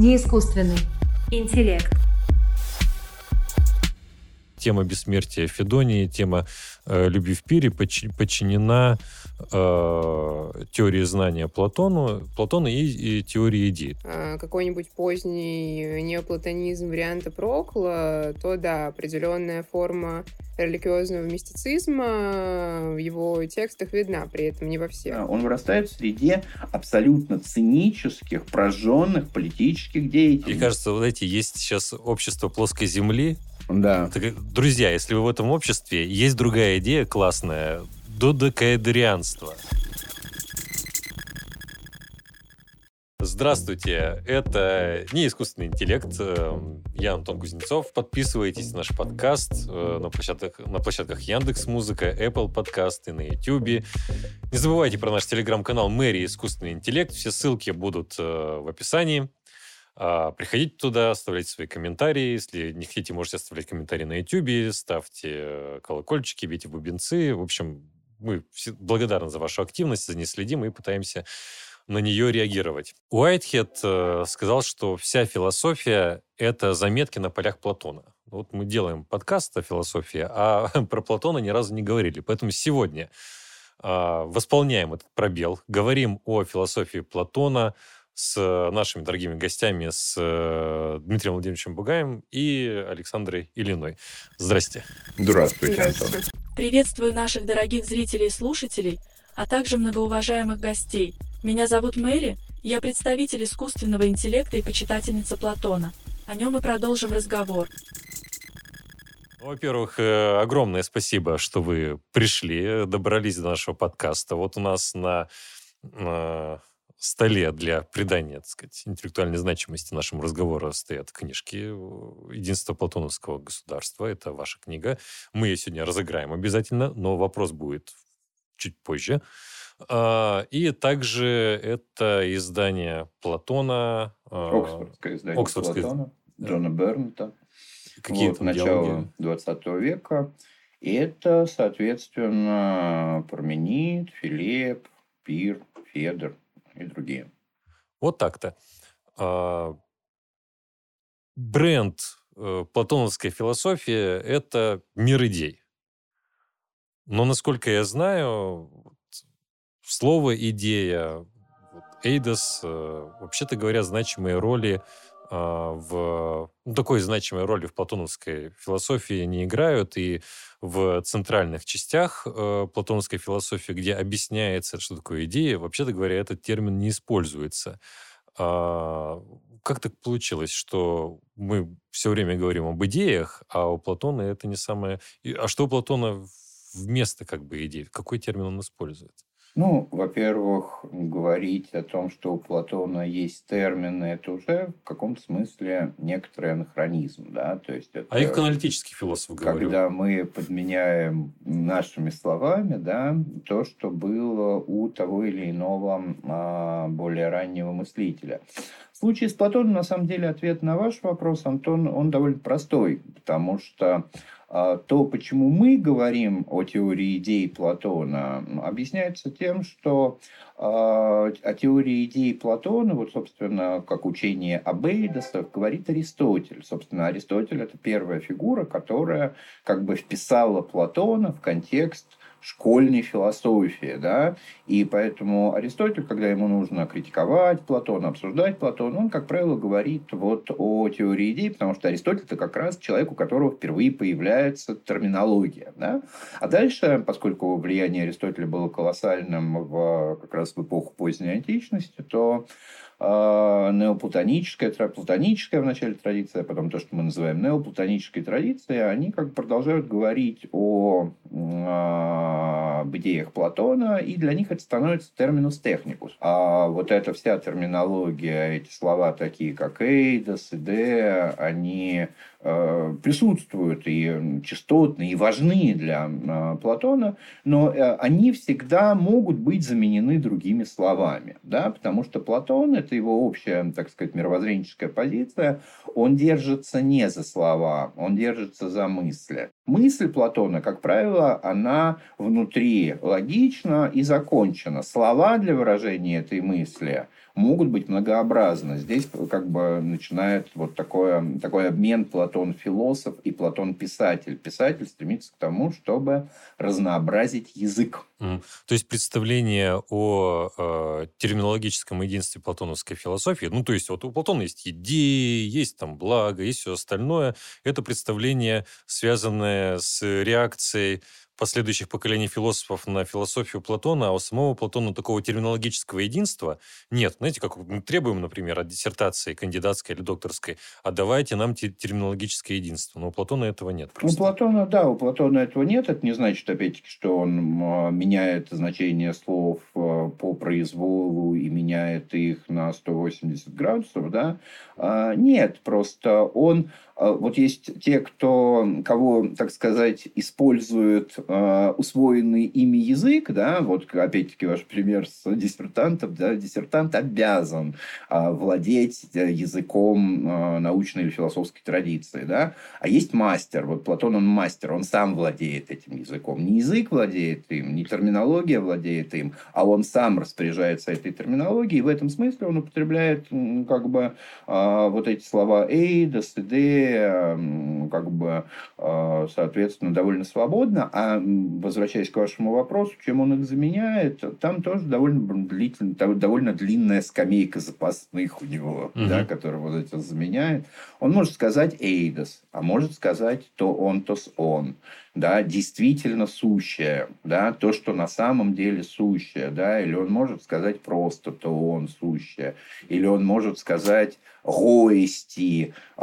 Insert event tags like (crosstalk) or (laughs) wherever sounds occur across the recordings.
Неискусственный интеллект. Тема бессмертия Федонии, тема э, любви в пире подчинена э, теории знания Платону, Платона и, и теории идей. А, какой-нибудь поздний неоплатонизм варианта Прокла, то да, определенная форма религиозного мистицизма в его текстах видна, при этом не во всех. Он вырастает в среде абсолютно цинических, прожженных политических деятелей. Мне кажется, вот эти есть сейчас общество плоской земли. Да. Так, друзья, если вы в этом обществе, есть другая идея классная – додекаэдрианство. Здравствуйте, это не искусственный интеллект. Эм, я Антон Кузнецов. Подписывайтесь на наш подкаст э, на площадках, на площадках Яндекс Музыка, Apple подкасты, на YouTube. Не забывайте про наш телеграм-канал Мэри Искусственный интеллект. Все ссылки будут э, в описании. А, приходите туда, оставляйте свои комментарии. Если не хотите, можете оставлять комментарии на YouTube, ставьте колокольчики, бейте бубенцы. В общем, мы благодарны за вашу активность, за ней следим и пытаемся на нее реагировать. Уайтхед э, сказал, что вся философия — это заметки на полях Платона. Вот мы делаем подкаст о философии, а (laughs) про Платона ни разу не говорили. Поэтому сегодня э, восполняем этот пробел, говорим о философии Платона с нашими дорогими гостями, с э, Дмитрием Владимировичем Бугаем и Александрой Ильиной. Здрасте. Здравствуйте, Антон. Приветствую наших дорогих зрителей и слушателей, а также многоуважаемых гостей – меня зовут Мэри, я представитель искусственного интеллекта и почитательница Платона. О нем мы продолжим разговор. Во-первых, э, огромное спасибо, что вы пришли, добрались до нашего подкаста. Вот у нас на, на столе для придания, так сказать, интеллектуальной значимости нашему разговору стоят книжки «Единство Платоновского государства». Это ваша книга. Мы ее сегодня разыграем обязательно, но вопрос будет чуть позже. А, и также это издание Платона. А, Оксфордское издание Оксфордское... Платона, Джона Бернта. Какие вот, начало 20 века. И это, соответственно, Парменид, Филипп, Пир, Федор и другие. Вот так-то. А, бренд э, платоновской философии – это мир идей. Но, насколько я знаю, слово «идея», Эйдос, э, вообще-то говоря, значимые роли в ну, такой значимой роли в платоновской философии не играют, и в центральных частях э, платоновской философии, где объясняется, что такое идея, вообще-то говоря, этот термин не используется. А, как так получилось, что мы все время говорим об идеях, а у Платона это не самое... А что у Платона вместо как бы идей? Какой термин он использует? Ну, во-первых, говорить о том, что у Платона есть термины, это уже в каком-то смысле некоторый анахронизм, да, то есть это... А их аналитический философ говорил. Когда мы подменяем нашими словами, да, то, что было у того или иного а, более раннего мыслителя. В случае с Платоном, на самом деле, ответ на ваш вопрос, Антон, он довольно простой, потому что то, почему мы говорим о теории идей Платона, объясняется тем, что а, о теории идей Платона, вот, собственно, как учение об Эйдосах, говорит Аристотель. Собственно, Аристотель – это первая фигура, которая как бы вписала Платона в контекст школьной философии, да, и поэтому Аристотель, когда ему нужно критиковать Платона, обсуждать Платона, он, как правило, говорит вот о теории идей, потому что Аристотель – это как раз человек, у которого впервые появляется терминология, да, а дальше, поскольку влияние Аристотеля было колоссальным в, как раз в эпоху поздней античности, то неоплатоническая, платоническая в начале традиция, а потом то, что мы называем неоплатонической традицией, они как бы продолжают говорить о, об идеях Платона, и для них это становится терминус техникус. А вот эта вся терминология, эти слова такие, как эйдос, идея, они присутствуют и частотные, и важны для э, Платона, но э, они всегда могут быть заменены другими словами, да, потому что Платон, это его общая, так сказать, мировоззренческая позиция, он держится не за слова, он держится за мысли. Мысль Платона, как правило, она внутри логична и закончена. Слова для выражения этой мысли – могут быть многообразны. Здесь как бы начинает вот такое, такой обмен Платон-философ и Платон-писатель. Писатель стремится к тому, чтобы разнообразить язык. Mm. То есть представление о э, терминологическом единстве платоновской философии, ну то есть вот у Платона есть идеи, есть там благо, есть все остальное, это представление, связанное с реакцией последующих поколений философов на философию Платона, а у самого Платона такого терминологического единства нет. Знаете, как мы требуем, например, от диссертации кандидатской или докторской, а давайте нам терминологическое единство. Но у Платона этого нет. Просто. У Платона, да, у Платона этого нет. Это не значит, опять-таки, что он меняет значение слов э, по произволу и меняет их на 180 градусов, да. А, нет, просто он а, вот есть те, кто, кого, так сказать, используют э, усвоенный ими язык, да, вот опять-таки ваш пример с диссертантом, да, диссертант обязан э, владеть языком э, научной или философской традиции, да, а есть мастер, вот Платон, он мастер, он сам владеет этим языком, не язык владеет им, не терминология владеет им, а он сам распоряжается этой терминологией, и в этом смысле он употребляет как бы вот эти слова «эйдос», как бы, а, соответственно, довольно свободно. А возвращаясь к вашему вопросу, чем он их заменяет, там тоже довольно, длительно, довольно длинная скамейка запасных у него, угу. да, которая вот это заменяет. Он может сказать «эйдос», а может сказать «то он, то с он» да, действительно сущее, да, то, что на самом деле сущее, да, или он может сказать просто то он сущее, или он может сказать гости, э,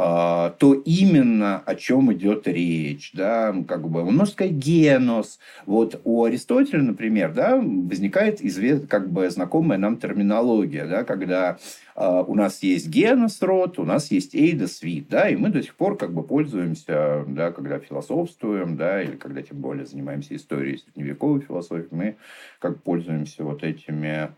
то именно о чем идет речь, да, как бы он может сказать генос. Вот у Аристотеля, например, да, возникает извест, как бы знакомая нам терминология, да, когда у нас есть генос род, у нас есть эйдос вид, да, и мы до сих пор как бы пользуемся, да, когда философствуем, да, или когда тем более занимаемся историей средневековой философии, мы как пользуемся вот этими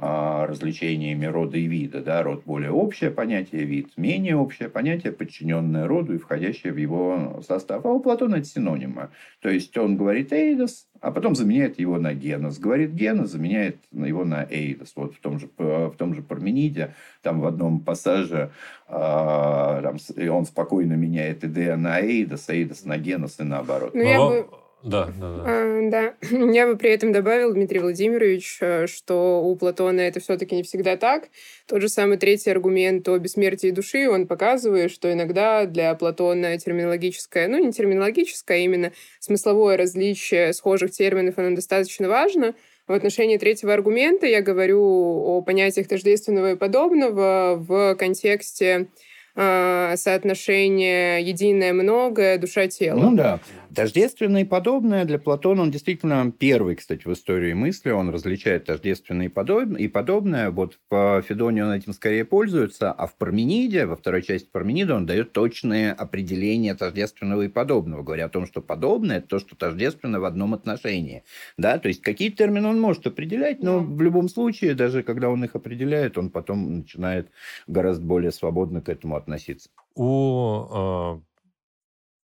а, развлечениями рода и вида. Да? Род более общее понятие, вид менее общее понятие, подчиненное роду и входящее в его состав. А у Платона это синонимы. То есть он говорит «эйдос», а потом заменяет его на генос. Говорит генос, заменяет его на эйдос. Вот в том же, в том же Пармениде, там в одном пассаже э, там, он спокойно меняет идея на эйдос, эйдос на генос и наоборот. Ну, я бы да, да, да. А, да. (clears throat) Я бы при этом добавил, Дмитрий Владимирович, э, что у Платона это все-таки не всегда так. Тот же самый третий аргумент о бессмертии души, он показывает, что иногда для Платона терминологическое, ну, не терминологическое, а именно смысловое различие схожих терминов, оно достаточно важно. В отношении третьего аргумента я говорю о понятиях тождественного и подобного в контексте э, соотношения единое многое, душа-тело. Ну да. Тождественное и подобное для Платона, он действительно первый, кстати, в истории мысли, он различает тождественное и подобное. И подобное. Вот в Федоне он этим скорее пользуется, а в Пармениде, во второй части Парменида, он дает точные определения тождественного и подобного, говоря о том, что подобное – это то, что тождественно в одном отношении. Да? То есть какие термины он может определять, но в любом случае, даже когда он их определяет, он потом начинает гораздо более свободно к этому относиться. У э,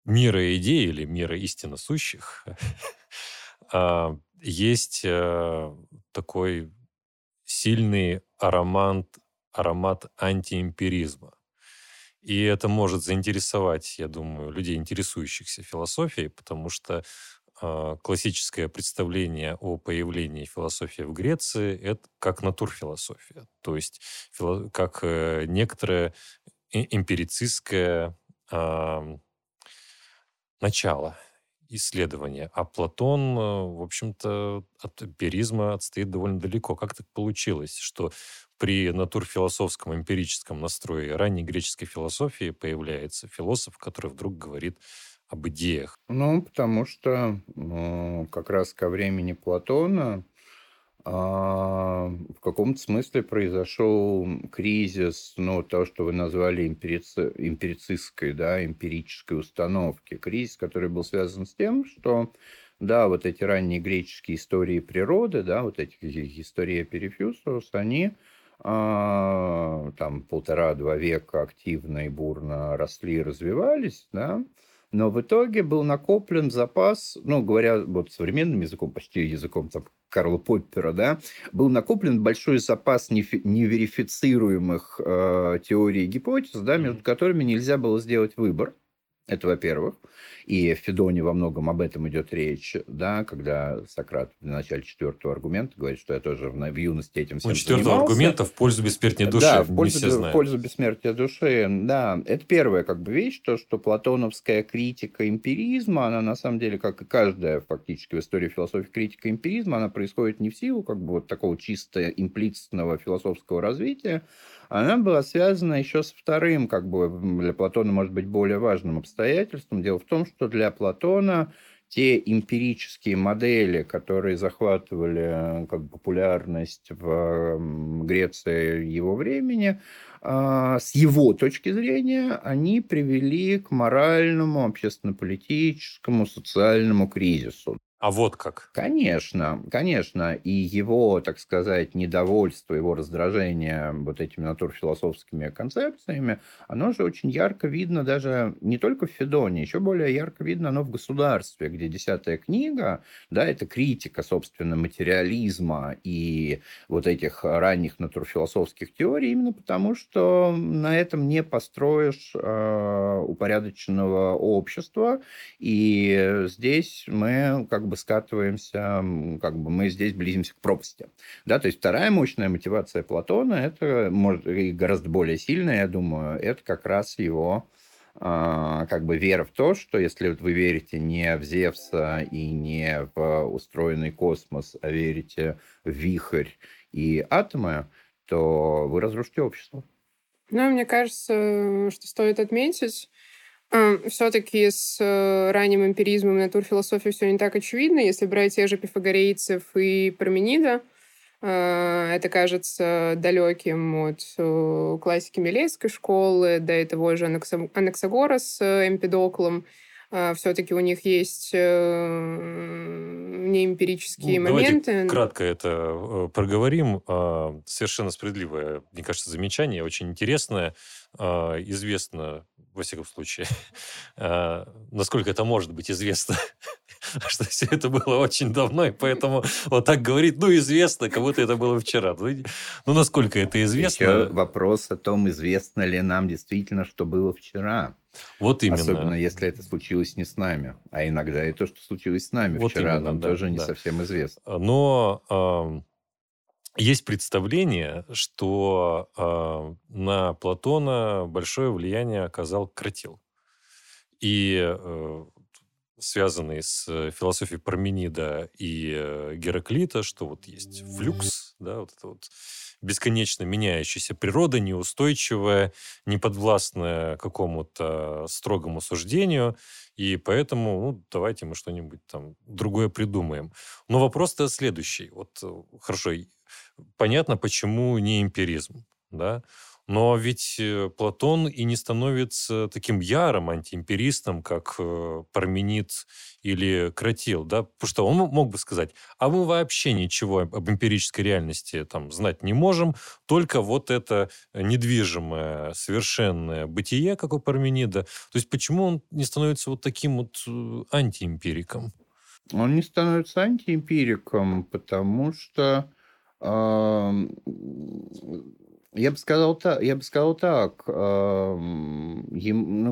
мира идей или мира истинно сущих (laughs) а, есть э, такой сильный аромат, аромат антиэмпиризма. И это может заинтересовать, я думаю, людей, интересующихся философией, потому что э, классическое представление о появлении философии в Греции – это как натурфилософия, то есть как э, некоторая эмпирицистская э, начало исследования. А Платон, э, в общем-то, от эмпиризма отстоит довольно далеко. Как так получилось, что при натурфилософском эмпирическом настрое ранней греческой философии появляется философ, который вдруг говорит об идеях? Ну, потому что ну, как раз ко времени Платона в каком-то смысле произошел кризис, ну, то, что вы назвали эмпирици... эмпирицистской, да, эмпирической установки. Кризис, который был связан с тем, что, да, вот эти ранние греческие истории природы, да, вот эти истории Перифюсус, они а, там полтора-два века активно и бурно росли и развивались, да, но в итоге был накоплен запас, ну, говоря вот современным языком, почти языком там, Карла Поппера, да, был накоплен большой запас неверифицируемых э, теорий и гипотез, да, между которыми нельзя было сделать выбор. Это во-первых. И в Федоне во многом об этом идет речь, да, когда Сократ в начале четвертого аргумента говорит, что я тоже в, в юности этим всем ну, четвертого занимался. аргумента в пользу бессмертия души. Да, в пользу, в пользу бессмертия души. Да, это первая как бы вещь, то, что платоновская критика эмпиризма, она на самом деле, как и каждая фактически в истории философии критика эмпиризма, она происходит не в силу как бы вот такого чисто имплицитного философского развития, она была связана еще с вторым, как бы для Платона, может быть, более важным обстоятельством. Дело в том, что для Платона те эмпирические модели, которые захватывали как бы, популярность в Греции его времени, а, с его точки зрения, они привели к моральному, общественно-политическому, социальному кризису. А вот как? Конечно, конечно. И его, так сказать, недовольство, его раздражение вот этими натурфилософскими концепциями, оно же очень ярко видно даже не только в Федоне, еще более ярко видно оно в государстве, где десятая книга, да, это критика, собственно, материализма и вот этих ранних натурфилософских теорий, именно потому что на этом не построишь э, упорядоченного общества. И здесь мы как бы скатываемся, как бы мы здесь близимся к пропасти. Да, то есть вторая мощная мотивация Платона, это может, и гораздо более сильная, я думаю, это как раз его а, как бы вера в то, что если вот вы верите не в Зевса и не в устроенный космос, а верите в вихрь и атомы, то вы разрушите общество. Ну, мне кажется, что стоит отметить, все-таки с э, ранним эмпиризмом и натурфилософией все не так очевидно. Если брать тех же пифагорейцев и Парменида, э, это кажется далеким от э, классики Милейской школы, до того же Анаксагора с Эмпидоклом. Все-таки у них есть неэмпирические ну, моменты. Давайте кратко это проговорим. А, совершенно справедливое, мне кажется, замечание, очень интересное. А, известно во всяком случае, (laughs) а, насколько это может быть известно, (laughs) (laughs) что все это было очень давно, и поэтому вот так говорит, ну, известно, как будто это было вчера. Ну, насколько это известно? Еще вопрос о том, известно ли нам действительно, что было вчера. Вот именно. Особенно, если это случилось не с нами. А иногда и то, что случилось с нами вот вчера, именно, нам да, тоже не да. совсем известно. Но есть представление, что э, на Платона большое влияние оказал Кратил. И э, связанный с философией Парменида и э, Гераклита, что вот есть флюкс, да, вот это вот бесконечно меняющаяся природа, неустойчивая, неподвластная какому-то строгому суждению, и поэтому ну, давайте мы что-нибудь там другое придумаем. Но вопрос-то следующий. Вот э, хорошо, понятно, почему не эмпиризм, да, но ведь э, Платон и не становится таким ярым антиэмпиристом, как э, Парменид или Кратил, да, потому что он мог бы сказать, а мы вообще ничего об эмпирической реальности там знать не можем, только вот это недвижимое, совершенное бытие, как у Парменида. То есть почему он не становится вот таким вот э, антиэмпириком? Он не становится антиэмпириком, потому что я бы сказал так, я бы сказал так, ну,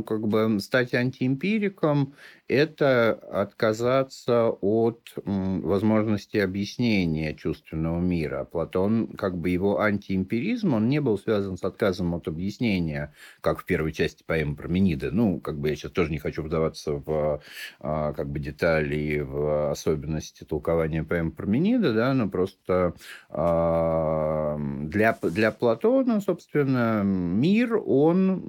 как бы стать антиэмпириком – это отказаться от возможности объяснения чувственного мира. Платон, как бы его антиэмпиризм, он не был связан с отказом от объяснения, как в первой части поэмы Парменида. Ну, как бы я сейчас тоже не хочу вдаваться в а, как бы детали, в особенности толкования поэмы Парменида, да, но просто для, для Платона Платона, собственно, мир, он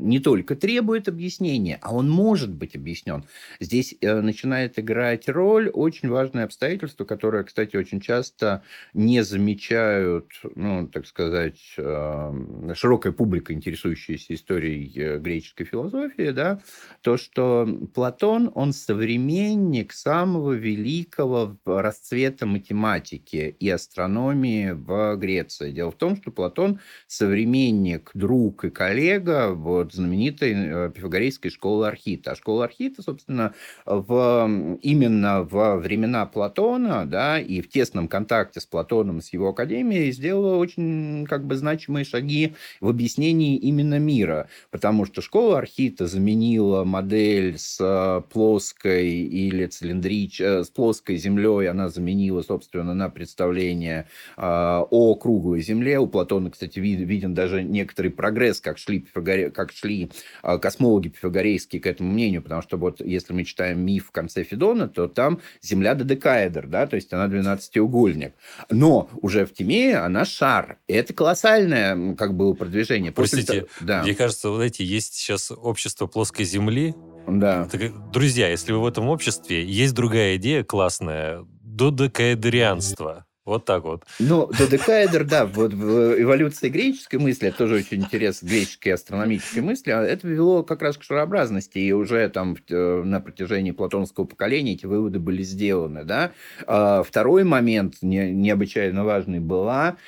не только требует объяснения, а он может быть объяснен. Здесь э, начинает играть роль очень важное обстоятельство, которое, кстати, очень часто не замечают, ну, так сказать, э, широкая публика, интересующаяся историей э, греческой философии, да, то, что Платон, он современник самого великого расцвета математики и астрономии в Греции. Дело в том, что Платон современник, друг и коллега вот, знаменитой э, пифагорейской школы Архита. Школа Архита, собственно, в, именно во времена Платона, да, и в тесном контакте с Платоном, с его академией, сделала очень как бы значимые шаги в объяснении именно мира, потому что школа Архита заменила модель с плоской или цилиндрической, э, с плоской землей, она заменила, собственно, на представление э, о круглой земле. У Платона, кстати, виден даже некоторый прогресс, как шли, как шли э, космологи пифагорейские к этому мнению, потому что вот если мы читаем миф в конце Федона, то там земля додекаэдр, да, то есть она 12-угольник. Но уже в Тимее она шар. И это колоссальное как бы продвижение. Простите, После... да. мне кажется, вот эти есть сейчас общество плоской земли, да. Так, друзья, если вы в этом обществе, есть другая идея классная – додекаэдрианство. Вот так вот. Ну, додекаэдр, да, вот в эволюции греческой мысли, это тоже очень интересно, греческой астрономической мысли, а это вело как раз к шарообразности, и уже там э, на протяжении платонского поколения эти выводы были сделаны, да. А второй момент необычайно важный была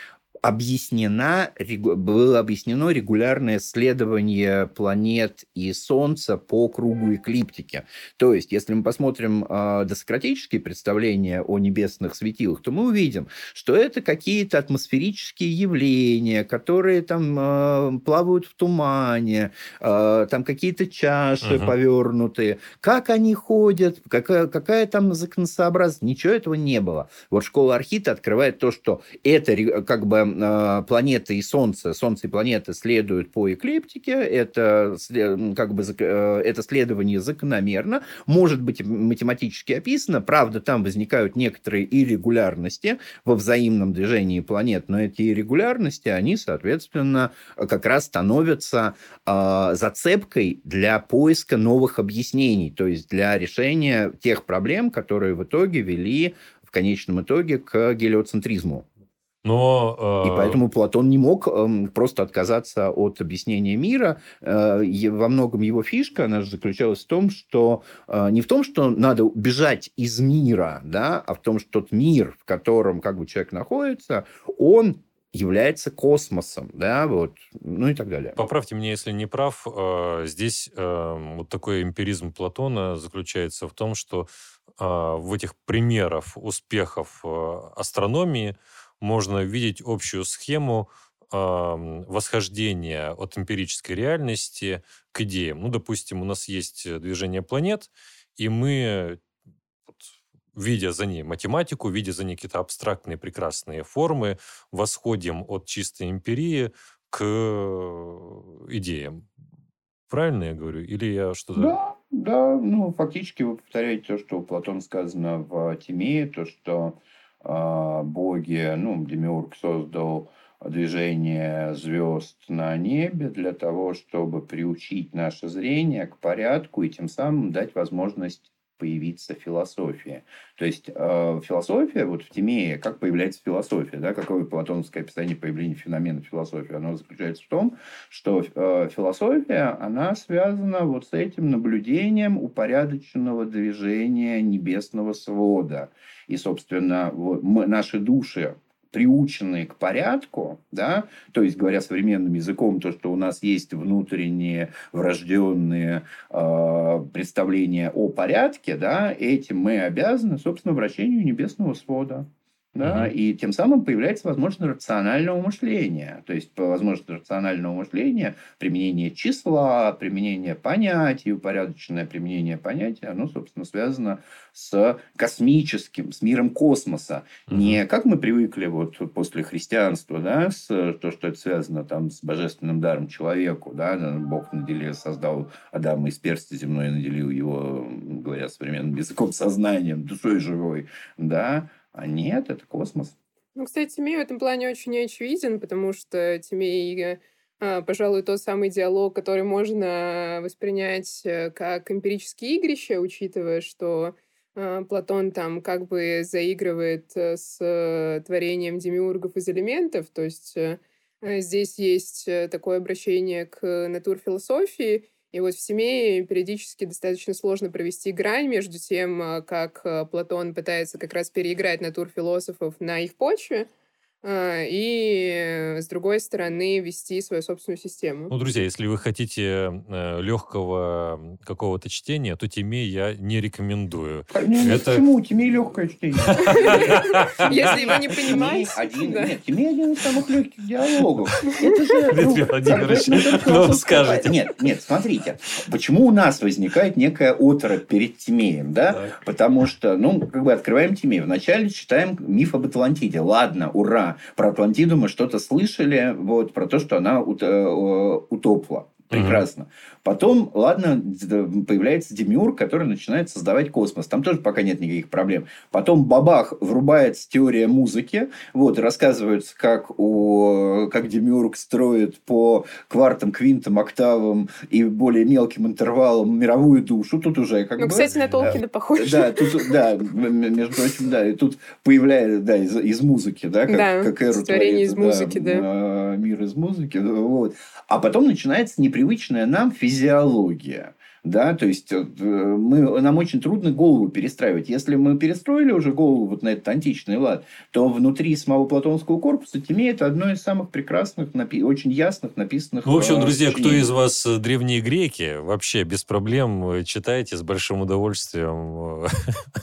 объяснена, было объяснено регулярное следование планет и Солнца по кругу эклиптики. То есть, если мы посмотрим э, досократические представления о небесных светилах, то мы увидим, что это какие-то атмосферические явления, которые там э, плавают в тумане, э, там какие-то чаши угу. повернутые. Как они ходят, какая, какая там законосообразность, ничего этого не было. Вот школа Архита открывает то, что это как бы Э, планеты и Солнце, Солнце и планеты следуют по эклиптике, это, как бы, э, это следование закономерно, может быть математически описано, правда, там возникают некоторые иррегулярности во взаимном движении планет, но эти иррегулярности, они, соответственно, как раз становятся э, зацепкой для поиска новых объяснений, то есть для решения тех проблем, которые в итоге вели в конечном итоге к гелиоцентризму. Но, э... И поэтому Платон не мог э, просто отказаться от объяснения мира. Э, во многом его фишка, она же заключалась в том, что э, не в том, что надо бежать из мира, да, а в том, что тот мир, в котором как бы человек находится, он является космосом, да, вот, ну и так далее. Поправьте меня, если не прав. Э, здесь э, вот такой эмпиризм Платона заключается в том, что э, в этих примерах успехов астрономии можно видеть общую схему восхождения от эмпирической реальности к идеям. Ну, допустим, у нас есть э, движение планет, и мы, видя за ней математику, видя за ней какие-то абстрактные прекрасные формы, восходим от чистой эмпирии к э, идеям. Правильно я говорю? Или я что-то... Да, да, ну, фактически вы повторяете то, что у Платона сказано в Тимее, то, что боги, ну, Демиург создал движение звезд на небе для того, чтобы приучить наше зрение к порядку и тем самым дать возможность появиться философия. То есть э, философия, вот в Тимее, как появляется философия, да, какое платоновское описание появления феномена философии, оно заключается в том, что э, философия, она связана вот с этим наблюдением упорядоченного движения небесного свода. И, собственно, вот мы, наши души приученные к порядку, да, то есть, говоря современным языком, то, что у нас есть внутренние врожденные э, представления о порядке, да, этим мы обязаны, собственно, вращению небесного свода да, угу. и тем самым появляется возможность рационального мышления. То есть возможность рационального мышления, применение числа, применение понятий, упорядоченное применение понятия, оно, собственно, связано с космическим, с миром космоса. Угу. Не как мы привыкли вот после христианства, да, с то, что это связано там с божественным даром человеку, да, Бог наделил, создал Адама из персти земной, наделил его, говоря современным языком, сознанием, душой живой, да, а нет, это космос. Ну, кстати, Тимей в этом плане очень очевиден, потому что Тимей а, пожалуй, тот самый диалог, который можно воспринять э, как эмпирические игрища, учитывая, что а, Платон там как бы заигрывает э, с э, творением демиургов из элементов, то есть здесь есть такое обращение к натурфилософии, и вот в семье периодически достаточно сложно провести грань между тем, как Платон пытается как раз переиграть натур философов на их почве, а, и, с другой стороны, вести свою собственную систему. Ну, друзья, если вы хотите э, легкого какого-то чтения, то Тимей я не рекомендую. Не, Это... Почему? Тимей легкое чтение. (laughs) Если вы не понимаете. Нет, Тимей один из самых легких диалогов. Это же... Дмитрий ну, Владимирович, ну, скажете. Нет, нет, смотрите. Почему у нас возникает некая оторопь перед Тимеем, да? Потому что, ну, как бы открываем Тимей. Вначале читаем миф об Атлантиде. Ладно, ура, про Атлантиду мы что-то слышали, вот, про то, что она э, утопла. Прекрасно. Угу. Потом, ладно, появляется Демиур, который начинает создавать космос. Там тоже пока нет никаких проблем. Потом бабах врубается теория музыки. Вот, рассказывается, как, у, как Демиург строит по квартам, квинтам, октавам и более мелким интервалам мировую душу. Тут уже как ну, бы... кстати, на Толкина похоже. Да, тут, да, между прочим, да, и тут появляется, да, из, из музыки, да, как, да, как Эру творение из музыки, да, да. Мир из музыки, вот. А потом начинается непривычная нам физиология. Да, то есть э, мы, нам очень трудно голову перестраивать. Если мы перестроили уже голову вот на этот античный лад, то внутри самого платонского корпуса это одно из самых прекрасных, очень ясных написанных. Ну, в общем, друзья, сочинений. кто из вас э, древние греки, вообще без проблем э, читайте с большим удовольствием.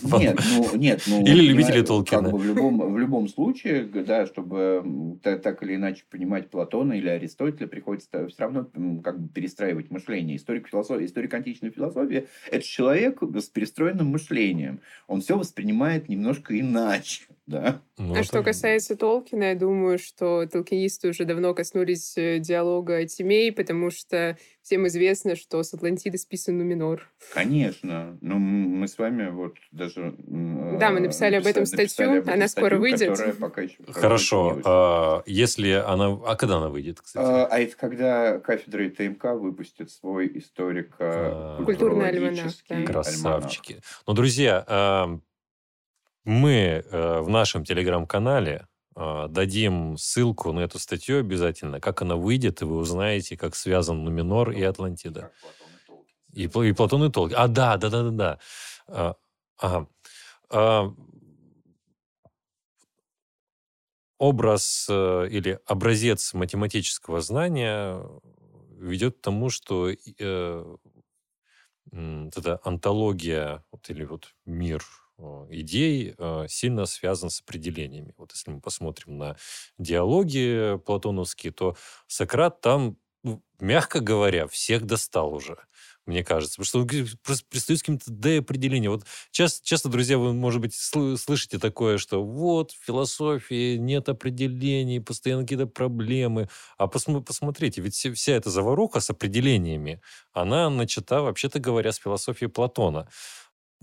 (laughs) Нет, ну, нет, ну, Или любители Толкина. Как бы в, любом, в любом случае, да, чтобы так или иначе понимать Платона или Аристотеля, приходится все равно как бы перестраивать мышление. Историк философии, историк античности античной философии, это человек с перестроенным мышлением. Он все воспринимает немножко иначе. Да? Ну, а это... что касается Толкина, я думаю, что толкинисты уже давно коснулись э, диалога о Тимей, потому что всем известно, что с Атлантиды списан Нуминор. Конечно. Ну, мы с вами вот даже... Да, мы написали, написали об этом статью, об этом она статью, скоро выйдет. Пока еще, Хорошо. А, если она... А когда она выйдет, кстати? А, а это когда кафедра ТМК выпустит свой историк а, Культурный альманах. Да. Красавчики. Ну, друзья, а, мы э, в нашем телеграм-канале э, дадим ссылку на эту статью обязательно, как она выйдет, и вы узнаете, как связан Нуминор и Атлантида. И, и Платон и Толкин. А, да, да, да, да, да. А, ага. А, образ э, или образец математического знания ведет к тому, что э, эта антология вот, или вот мир Э, идей э, сильно связан с определениями. Вот если мы посмотрим на диалоги платоновские, то Сократ там, ну, мягко говоря, всех достал уже мне кажется. Потому что он просто пристает к каким-то д Вот часто, часто, друзья, вы, может быть, слышите такое, что вот в философии нет определений, постоянно какие-то проблемы. А пос- посмотрите, ведь вся эта заваруха с определениями, она начата, вообще-то говоря, с философии Платона.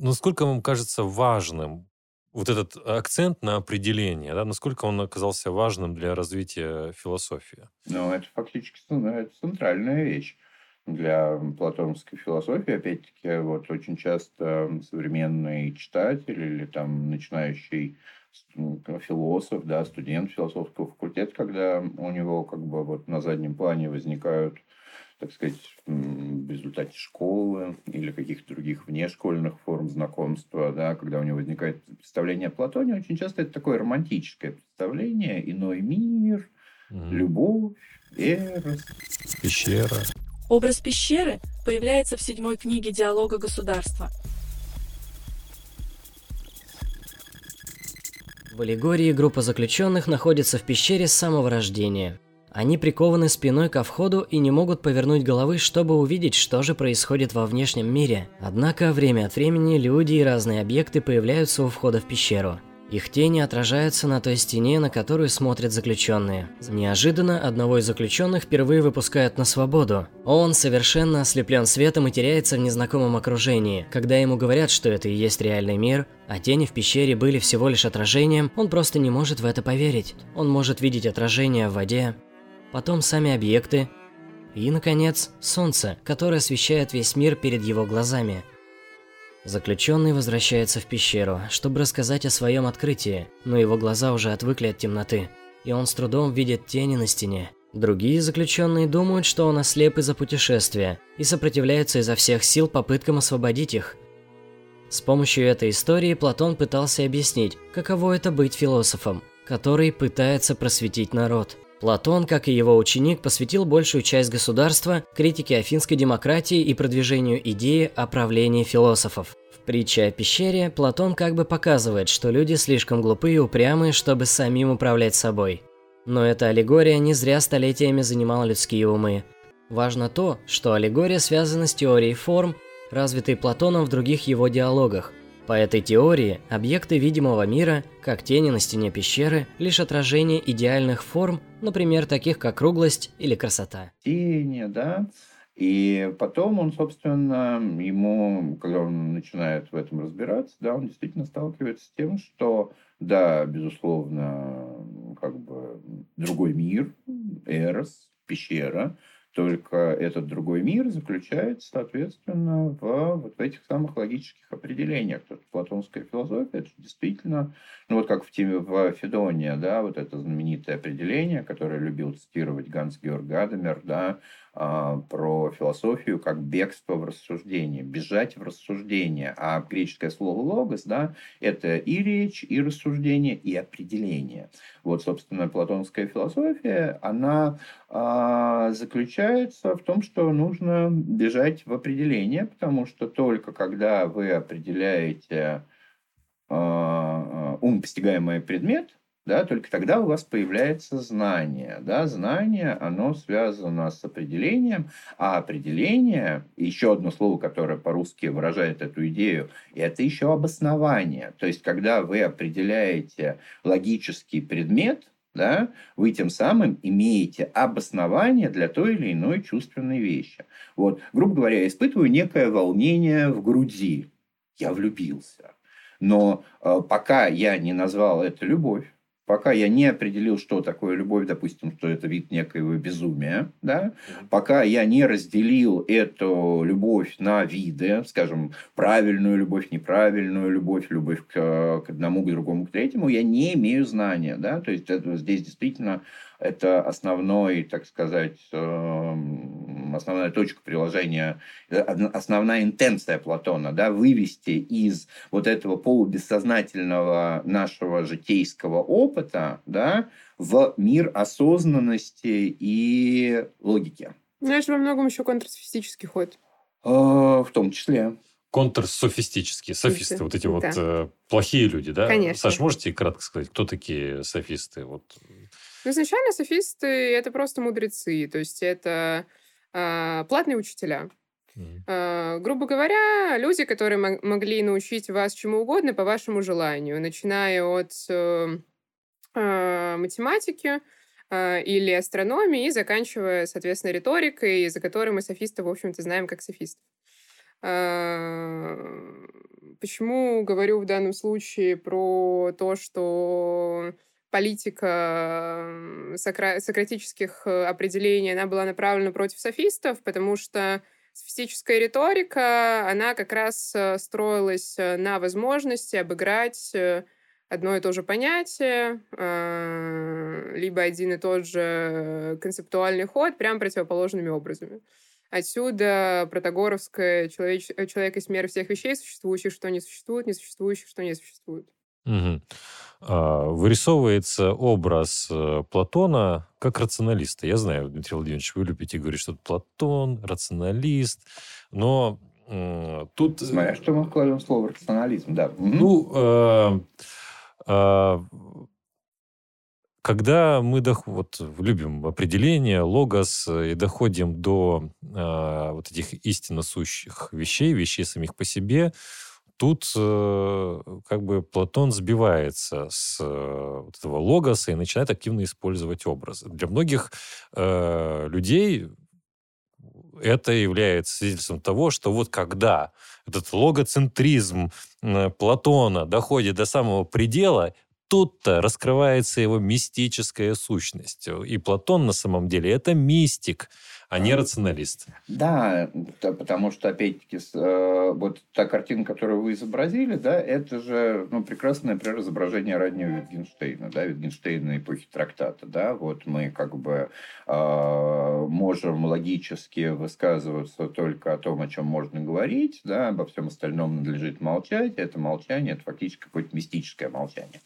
Насколько вам кажется важным вот этот акцент на определение, да, насколько он оказался важным для развития философии? Ну, это фактически это центральная вещь для платоновской философии. Опять-таки, вот очень часто современный читатель или там начинающий философ, да, студент философского факультета, когда у него как бы вот на заднем плане возникают так сказать, в результате школы или каких-то других внешкольных форм знакомства, да, когда у него возникает представление о Платоне, очень часто это такое романтическое представление, иной мир, mm. любовь, эрос. Пещера. Образ пещеры появляется в седьмой книге «Диалога государства». В аллегории группа заключенных находится в пещере с самого рождения – они прикованы спиной ко входу и не могут повернуть головы, чтобы увидеть, что же происходит во внешнем мире. Однако время от времени люди и разные объекты появляются у входа в пещеру. Их тени отражаются на той стене, на которую смотрят заключенные. Неожиданно одного из заключенных впервые выпускают на свободу. Он совершенно ослеплен светом и теряется в незнакомом окружении. Когда ему говорят, что это и есть реальный мир, а тени в пещере были всего лишь отражением, он просто не может в это поверить. Он может видеть отражение в воде, потом сами объекты, И, наконец, солнце, которое освещает весь мир перед его глазами. Заключенный возвращается в пещеру, чтобы рассказать о своем открытии, но его глаза уже отвыкли от темноты, и он с трудом видит тени на стене. Другие заключенные думают, что он ослеп из-за путешествия и сопротивляются изо всех сил попыткам освободить их. С помощью этой истории Платон пытался объяснить, каково это быть философом, который пытается просветить народ. Платон, как и его ученик, посвятил большую часть государства критике афинской демократии и продвижению идеи о правлении философов. В притче о пещере Платон как бы показывает, что люди слишком глупые и упрямые, чтобы самим управлять собой. Но эта аллегория не зря столетиями занимала людские умы. Важно то, что аллегория связана с теорией форм, развитой Платоном в других его диалогах. По этой теории, объекты видимого мира, как тени на стене пещеры, лишь отражение идеальных форм, например, таких как круглость или красота. Тени, да, и потом он, собственно, ему, когда он начинает в этом разбираться, да, он действительно сталкивается с тем, что, да, безусловно, как бы другой мир, Эрос, пещера, только этот другой мир заключается, соответственно, в вот в этих самых логических определениях. То есть платонская философия это действительно, ну вот как в теме в Федония, да, вот это знаменитое определение, которое любил цитировать Ганс Георг Гадамер, да, про философию как бегство в рассуждение, бежать в рассуждение. А греческое слово «логос» да, это и речь, и рассуждение, и определение. Вот, собственно, платонская философия, она а, заключается в том, что нужно бежать в определение, потому что только когда вы определяете а, ум постигаемый предмет, да, только тогда у вас появляется знание. Да, знание, оно связано с определением, а определение, еще одно слово, которое по-русски выражает эту идею, это еще обоснование. То есть, когда вы определяете логический предмет, да, вы тем самым имеете обоснование для той или иной чувственной вещи. Вот, грубо говоря, я испытываю некое волнение в груди. Я влюбился. Но э, пока я не назвал это любовь, пока я не определил, что такое любовь, допустим, что это вид некоего безумия, да, пока я не разделил эту любовь на виды, скажем, правильную любовь, неправильную любовь, любовь к, к одному, к другому, к третьему, я не имею знания, да, то есть это, здесь действительно это основной, так сказать, основная точка приложения, э, основная интенция Платона, да, вывести из вот этого полубессознательного нашего житейского опыта, да, в мир осознанности и логики. Знаешь, во многом еще контрсофистический ход. Э, в том числе контрсофистические, софисты, вот эти да. вот э, плохие люди, да? Конечно. Саш, можете кратко сказать, кто такие софисты? Вот ну, изначально софисты — это просто мудрецы, то есть это платные учителя. Э, грубо говоря, люди, которые могли научить вас чему угодно по вашему желанию, начиная от э, э, математики или астрономии и заканчивая, соответственно, риторикой, за которой мы софисты, в общем-то, знаем как софистов. Почему говорю в данном случае про то, что политика сократических э, определений, она была направлена против софистов, потому что софистическая риторика, она как раз э, строилась э, на возможности обыграть одно и то же понятие, либо один и тот же концептуальный ход прям противоположными образами. Отсюда протагоровская человеч... человек из меры всех вещей, существующих, что не существует, несуществующих, что не существует. Угу. Вырисовывается образ э, Платона как рационалиста. Я знаю, Дмитрий Владимирович, вы любите говорить, что Платон, рационалист, но тут... Э, Смотря, что мы вкладываем в слово рационализм, да. Ну, э, э, когда мы дох... вот, любим определение, логос, и доходим до э, вот этих истинно сущих вещей, вещей самих по себе, Тут э, как бы Платон сбивается с э, вот этого логоса и начинает активно использовать образы. Для многих э, людей это является свидетельством того, что вот когда этот логоцентризм э, Платона доходит до самого предела, тут-то раскрывается его мистическая сущность. И Платон на самом деле это мистик, а не рационалист. Да, потому что, опять-таки, э, вот та картина, которую вы изобразили, да, это же ну, прекрасное, например, изображение раннего Витгенштейна, да, Витгенштейна эпохи трактата, да, вот мы как бы э, можем логически высказываться только о том, о чем можно говорить, да, обо всем остальном надлежит молчать, это молчание, это фактически какое-то мистическое молчание.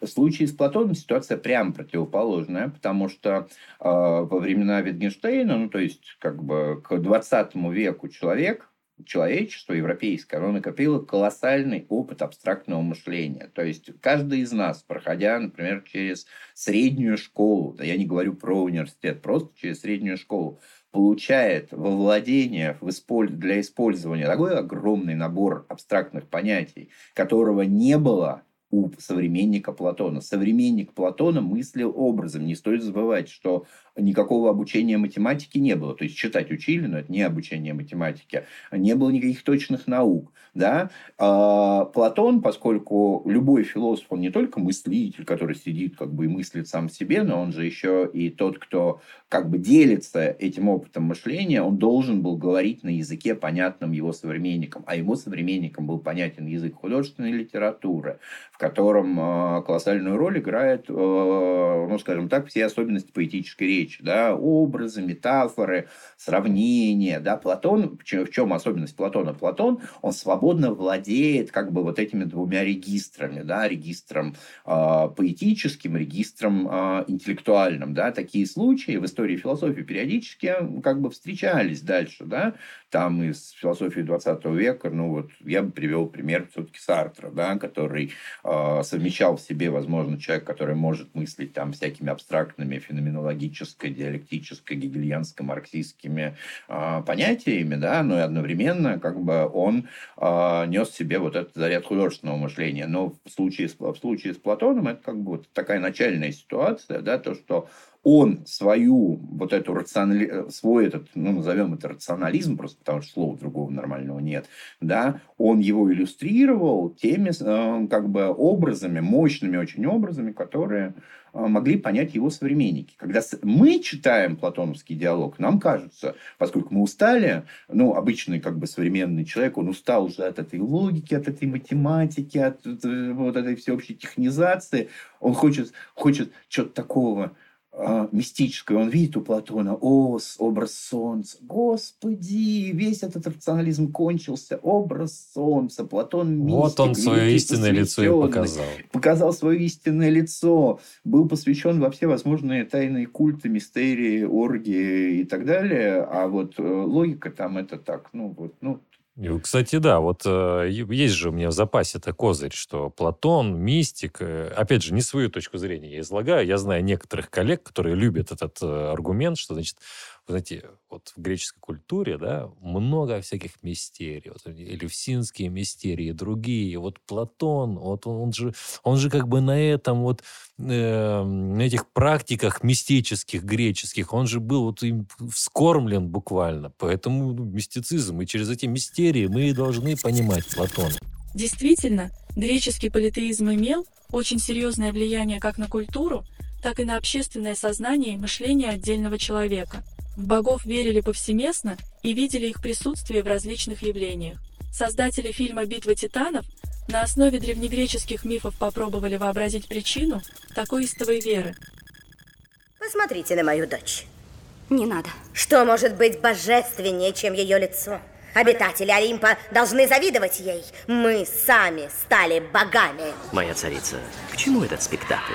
В случае с Платоном ситуация прям противоположная, потому что э, во времена Витгенштейна, ну, то есть, как бы к 20 веку человек, человечество европейское, оно накопило колоссальный опыт абстрактного мышления. То есть каждый из нас, проходя, например, через среднюю школу, да я не говорю про университет, просто через среднюю школу, получает во владение для использования такой огромный набор абстрактных понятий, которого не было у современника Платона. Современник Платона мыслил образом. Не стоит забывать, что никакого обучения математике не было. То есть читать учили, но это не обучение математике. Не было никаких точных наук. Да? А Платон, поскольку любой философ, он не только мыслитель, который сидит как бы и мыслит сам себе, но он же еще и тот, кто как бы делится этим опытом мышления, он должен был говорить на языке, понятном его современникам. А его современникам был понятен язык художественной литературы, в котором э, колоссальную роль играет, э, ну, скажем так, все особенности поэтической речи. Да? Образы, метафоры, сравнения. Да? Платон, в чем особенность Платона? Платон, он свободно владеет как бы вот этими двумя регистрами. Да? Регистром э, поэтическим, регистром э, интеллектуальным. Да? Такие случаи в истории философии периодически как бы встречались дальше, да, там из философии 20 века, ну вот я бы привел пример все-таки Сартра, да, который э, совмещал в себе, возможно, человек, который может мыслить там всякими абстрактными феноменологической, диалектической, гегельянско-марксистскими э, понятиями, да, но и одновременно как бы он э, нес в себе вот этот заряд художественного мышления. Но в случае, в случае с Платоном это как бы вот такая начальная ситуация, да, то, что он свою вот эту рационали... свой этот, ну, назовем это рационализм, просто потому что слова другого нормального нет, да, он его иллюстрировал теми, э, как бы, образами, мощными очень образами, которые э, могли понять его современники. Когда мы читаем платоновский диалог, нам кажется, поскольку мы устали, ну, обычный как бы современный человек, он устал уже от этой логики, от этой математики, от э, вот этой всеобщей технизации, он хочет, хочет чего-то такого а, мистическое. Он видит у Платона ос, образ солнца. Господи, весь этот рационализм кончился. Образ солнца. Платон мистик. Вот он свое истинное лицо и показал. Показал свое истинное лицо. Был посвящен во все возможные тайные культы, мистерии, оргии и так далее. А вот э, логика там это так. Ну, вот, ну, кстати, да, вот э, есть же у меня в запасе это козырь, что Платон, мистик, э, опять же, не свою точку зрения я излагаю, я знаю некоторых коллег, которые любят этот э, аргумент, что, значит, знаете, вот в греческой культуре, да, много всяких мистерий. Вот элевсинские мистерии, другие. Вот Платон, вот он, он же, он же как бы на этом вот, э, этих практиках мистических, греческих, он же был вот им вскормлен буквально. Поэтому ну, мистицизм, и через эти мистерии мы должны понимать Платона. Действительно, греческий политеизм имел очень серьезное влияние как на культуру, так и на общественное сознание и мышление отдельного человека – в богов верили повсеместно и видели их присутствие в различных явлениях. Создатели фильма «Битва титанов» на основе древнегреческих мифов попробовали вообразить причину такой истовой веры. Посмотрите на мою дочь. Не надо. Что может быть божественнее, чем ее лицо? Обитатели Олимпа должны завидовать ей. Мы сами стали богами. Моя царица, к чему этот спектакль?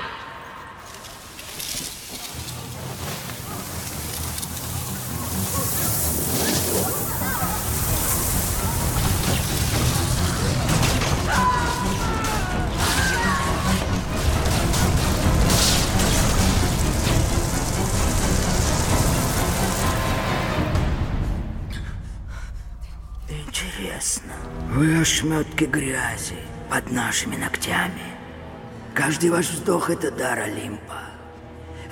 Ошметки грязи под нашими ногтями. Каждый ваш вздох — это дар Олимпа.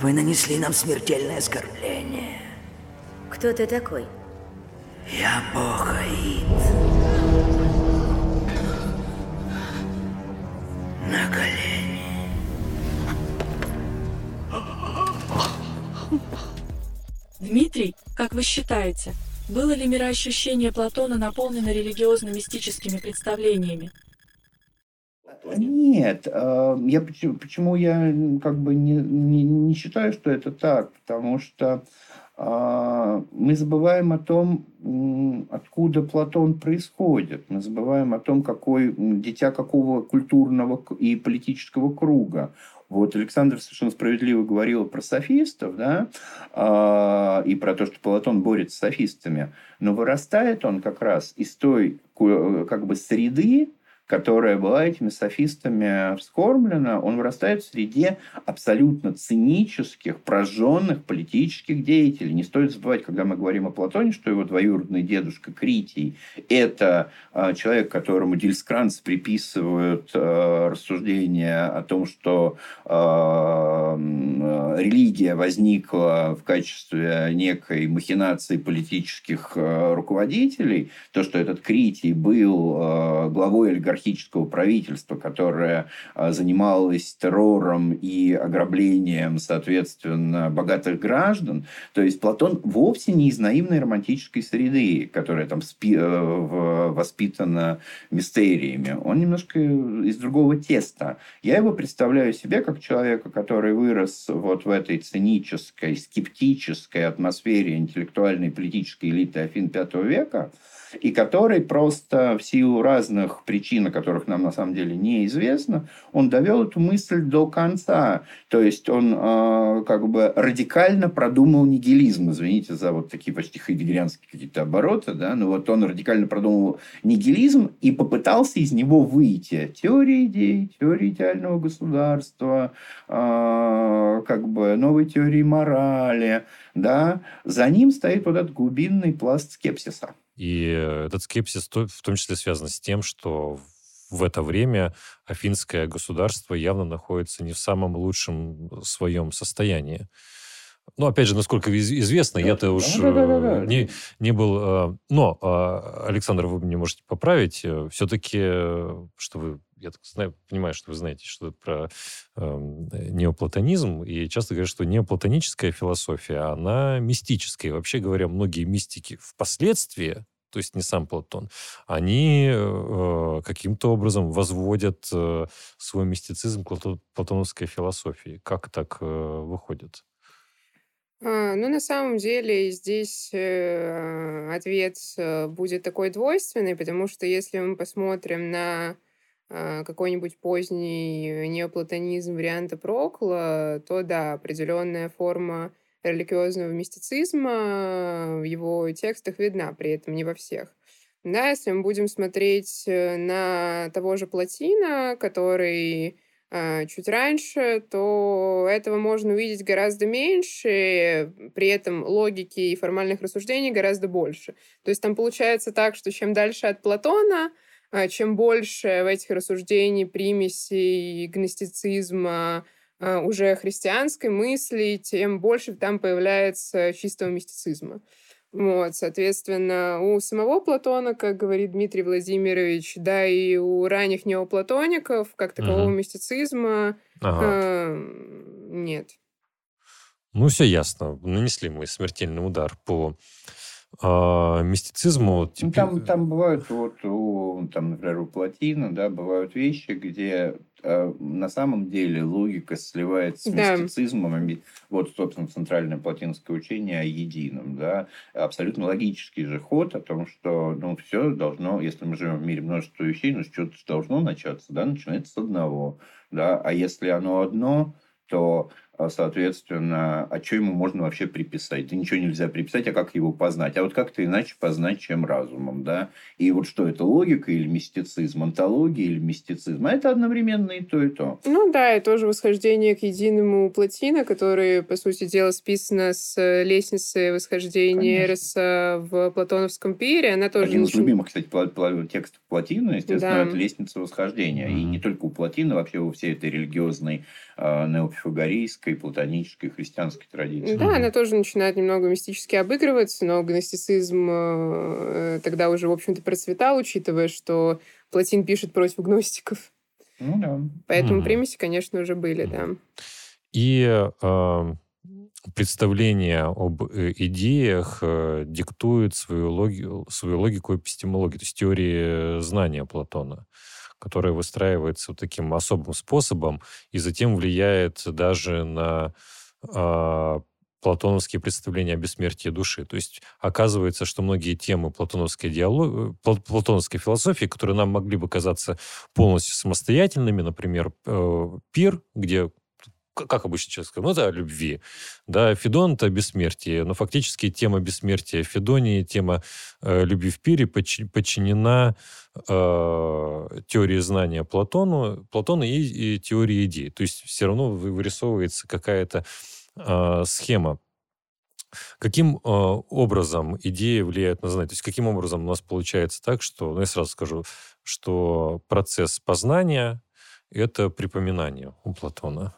Вы нанесли нам смертельное оскорбление. Кто ты такой? Я бог Аид. На колени. Дмитрий, как вы считаете, было ли мироощущение Платона наполнено религиозно-мистическими представлениями? Нет, э, я почему, я как бы не, не, не считаю, что это так, потому что э, мы забываем о том, откуда Платон происходит, мы забываем о том, какой дитя какого культурного и политического круга. Вот Александр совершенно справедливо говорил про софистов, да, э, и про то, что Платон борется с софистами, но вырастает он как раз из той как бы среды, которая была этими софистами вскормлена, он вырастает в среде абсолютно цинических, прожженных политических деятелей. Не стоит забывать, когда мы говорим о Платоне, что его двоюродный дедушка Критий – это э, человек, которому Дильскранц приписывают э, рассуждения о том, что э, религия возникла в качестве некой махинации политических руководителей, то, что этот Критий был главой олигархии олигархического правительства, которое а, занималось террором и ограблением, соответственно, богатых граждан. То есть Платон вовсе не из наивной романтической среды, которая там э, воспитана мистериями. Он немножко из другого теста. Я его представляю себе как человека, который вырос вот в этой цинической, скептической атмосфере интеллектуальной и политической элиты Афин V века, и который просто в силу разных причин, о которых нам на самом деле неизвестно, он довел эту мысль до конца. То есть он э, как бы радикально продумал нигилизм. Извините за вот такие почти хайдегерианские какие-то обороты, да, но вот он радикально продумал нигилизм и попытался из него выйти. Теория идей, теория идеального государства, э, как бы новой теории морали, да. За ним стоит вот этот глубинный пласт скепсиса. И этот скепсис в том числе связан с тем, что в это время афинское государство явно находится не в самом лучшем своем состоянии. Ну, опять же, насколько известно, да, я-то уж да, да, да, да. Не, не был... Э, но, а, Александр, вы мне можете поправить. Э, Все-таки, э, что вы я так знаю, понимаю, что вы знаете что про э, неоплатонизм, и часто говорят, что неоплатоническая философия, она мистическая. И вообще говоря, многие мистики впоследствии, то есть не сам Платон, они э, каким-то образом возводят э, свой мистицизм к платоновской философии. Как так э, выходит? А, ну, на самом деле здесь э, ответ э, будет такой двойственный, потому что если мы посмотрим на какой-нибудь поздний неоплатонизм варианта Прокла, то да, определенная форма религиозного мистицизма в его текстах видна, при этом не во всех. Да, если мы будем смотреть э, на того же Платина, который э, чуть раньше, то этого можно увидеть гораздо меньше, при этом логики и формальных рассуждений гораздо больше. То есть там получается так, что чем дальше от Платона, а, чем больше в этих рассуждений примесей гностицизма, а, уже христианской мысли, тем больше там появляется чистого мистицизма. Вот, соответственно, у самого Платона, как говорит Дмитрий Владимирович, да, и у ранних неоплатоников, как такового угу. мистицизма, ага. э, нет. Ну, все ясно. Нанесли мы смертельный удар по а, мистицизму... Типа... Ну, там, там бывают, вот, у, там, например, у Платина, да, бывают вещи, где э, на самом деле логика сливается с да. мистицизмом. Вот, собственно, центральное платинское учение о едином, да, абсолютно логический же ход о том, что, ну, все должно, если мы живем в мире множества вещей, ну, что-то должно начаться, да, начинается с одного, да, а если оно одно, то соответственно, а что ему можно вообще приписать? Да ничего нельзя приписать, а как его познать? А вот как-то иначе познать, чем разумом, да? И вот что это, логика или мистицизм, антология или мистицизм? А это одновременно и то, и то. Ну да, и тоже восхождение к единому Платина, который, по сути дела, списано с лестницы восхождения Эроса в Платоновском пире. Она тоже... Один из любимых, кстати, текстов Платина, естественно, да. это лестница восхождения. Mm-hmm. И не только у Платина, вообще у всей этой религиозной э, неопифагорейской греческой, платонической, христианской традиции. Да, она тоже начинает немного мистически обыгрываться, но гностицизм э, тогда уже, в общем-то, процветал, учитывая, что Платин пишет против гностиков. Ну да. Поэтому mm. примеси, конечно, уже были, да. И э, представление об э, идеях э, диктует свою, логи, свою логику эпистемологии, то есть теории знания Платона которая выстраивается вот таким особым способом и затем влияет даже на э, платоновские представления о бессмертии души. То есть оказывается, что многие темы платоновской, диалог... платоновской философии, которые нам могли бы казаться полностью самостоятельными, например, э, пир, где как обычно человек сказать, ну, о любви. Да, Федон — это бессмертие, но фактически тема бессмертия Федонии, тема э, любви в пире подчинена э, теории знания Платону, Платона и, и теории идей. То есть все равно вырисовывается какая-то э, схема. Каким э, образом идеи влияют на знание? То есть каким образом у нас получается так, что, ну, я сразу скажу, что процесс познания — это припоминание у Платона.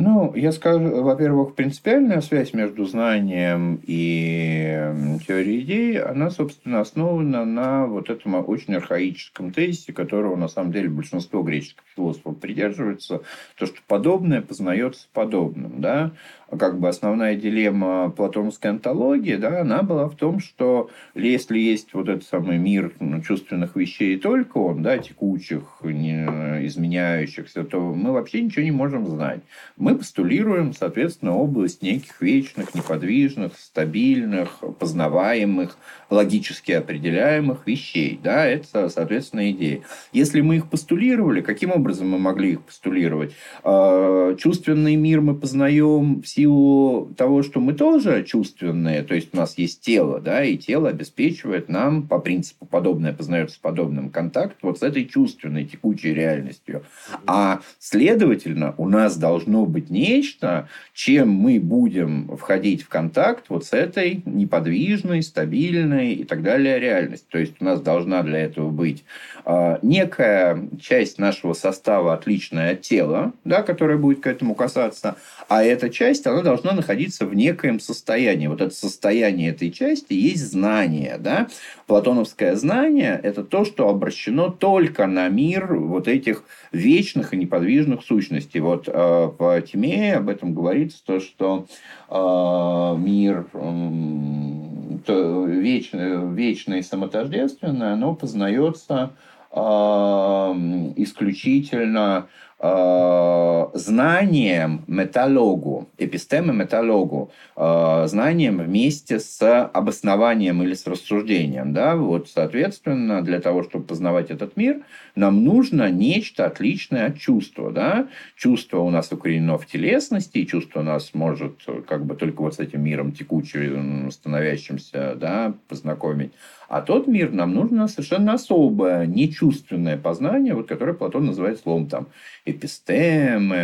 Ну, я скажу, во-первых, принципиальная связь между знанием и теорией идей, она, собственно, основана на вот этом очень архаическом тезисе, которого, на самом деле, большинство греческих философов придерживаются, то, что подобное познается подобным, да, как бы основная дилемма платоновской антологии, да, она была в том, что если есть вот этот самый мир ну, чувственных вещей только он, да, текучих, не изменяющихся, то мы вообще ничего не можем знать. Мы постулируем, соответственно, область неких вечных, неподвижных, стабильных, познаваемых, логически определяемых вещей. Да, это, соответственно, идея. Если мы их постулировали, каким образом мы могли их постулировать? А, чувственный мир мы познаем в силу того, что мы тоже чувственные, то есть у нас есть тело, да, и тело обеспечивает нам по принципу подобное познается подобным контакт вот с этой чувственной текучей реальностью. А следовательно, у нас должно быть нечто, чем мы будем входить в контакт вот с этой неподвижной, стабильной и так далее реальностью. То есть у нас должна для этого быть э, некая часть нашего состава, отличная от тела, да, которая будет к этому касаться, а эта часть, она должна находиться в некоем состоянии. Вот это состояние этой части есть знание. Да? Платоновское знание – это то, что обращено только на мир вот этих вечных и неподвижных сущностей. Вот э, в Тимее об этом говорится, то, что э, мир э, то вечное, вечное и самотождественное, оно познается э, исключительно Э, знанием металогу, эпистемы металогу, э, знанием вместе с обоснованием или с рассуждением. Да? Вот, соответственно, для того, чтобы познавать этот мир, нам нужно нечто отличное от чувства. Да? Чувство у нас укоренено в телесности, чувство у нас может как бы только вот с этим миром текучим, становящимся, да, познакомить. А тот мир нам нужно совершенно особое, нечувственное познание, вот, которое Платон называет словом там, эпистемы,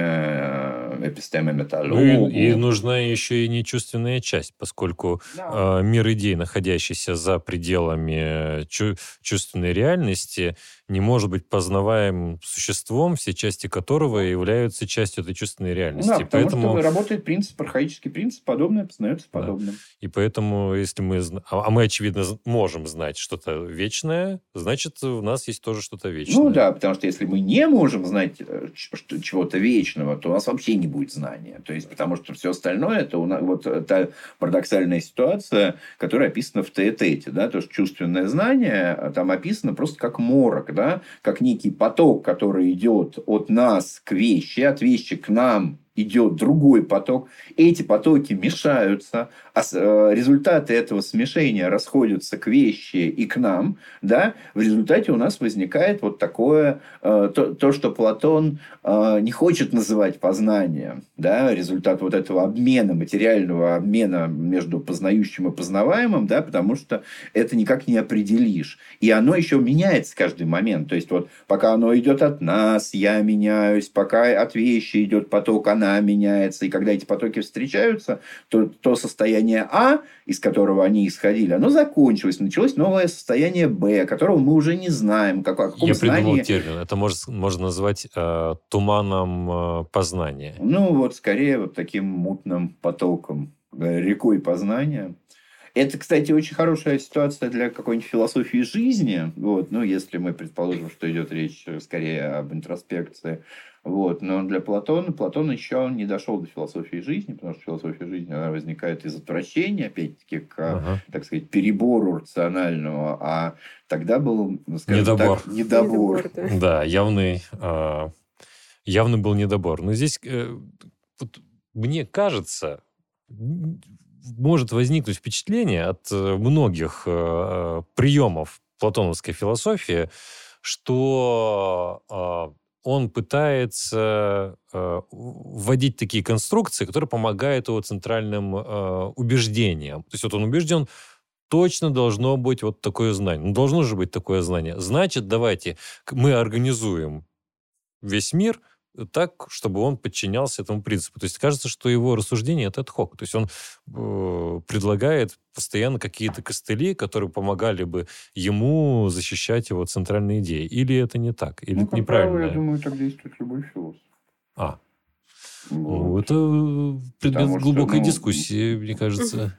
эпистемы металлогу. Ну, и, и нужна еще и нечувственная часть, поскольку да. э, мир идей, находящийся за пределами чу- чувственной реальности, не может быть познаваем существом, все части которого являются частью этой чувственной реальности. Да, потому поэтому... что работает принцип, архаический принцип, подобное познается подобным. Да. И поэтому, если мы... А, а мы, очевидно, можем знать что-то вечное, значит, у нас есть тоже что-то вечное. Ну да, потому что если мы не можем знать э, чего-то вечного, то у нас вообще не будет знания. То есть, потому что все остальное, это у нас, вот та парадоксальная ситуация, которая описана в Теэтете, да, то, что чувственное знание а там описано просто как морок, да, как некий поток, который идет от нас к вещи, от вещи к нам идет другой поток, эти потоки мешаются, а э, результаты этого смешения расходятся к вещи и к нам, да, в результате у нас возникает вот такое, э, то, то что Платон э, не хочет называть познанием, да, результат вот этого обмена, материального обмена между познающим и познаваемым, да, потому что это никак не определишь. И оно еще меняется каждый момент. То есть, вот пока оно идет от нас, я меняюсь, пока от вещи идет поток, она меняется. И когда эти потоки встречаются, то то состояние А, из которого они исходили, оно закончилось. Началось новое состояние Б, которого мы уже не знаем. Как, о каком Я знании... придумал термин. Это может, можно назвать э, туманом э, познания. Ну, вот скорее вот таким мутным потоком, рекой познания. Это, кстати, очень хорошая ситуация для какой-нибудь философии жизни. Вот, ну, если мы предположим, что идет речь скорее об интроспекции Вот. Но для Платона, Платон еще не дошел до философии жизни, потому что философия жизни она возникает из отвращения, опять-таки, к, ага. так сказать, перебору рационального, а тогда был, ну, скажем недобор. так, недобор. недобор да. да, явный, э, явный был недобор. Но здесь э, вот, мне кажется, может возникнуть впечатление от э, многих э, приемов платоновской философии, что э, он пытается э, вводить такие конструкции, которые помогают его центральным э, убеждениям. То есть вот он убежден, точно должно быть вот такое знание. Ну, должно же быть такое знание. Значит, давайте мы организуем весь мир – так, чтобы он подчинялся этому принципу. То есть кажется, что его рассуждение это хок. То есть он э, предлагает постоянно какие-то костыли, которые помогали бы ему защищать его центральные идеи. Или это не так? Или ну, это неправильно? Правило, я думаю, так действует любой философ. А. Вот. Ну, это предмет Потому глубокой что, ну, дискуссии, мне (laughs) кажется.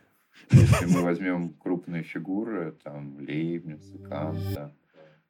Если мы возьмем крупные фигуры, там, Лейбница, Канта,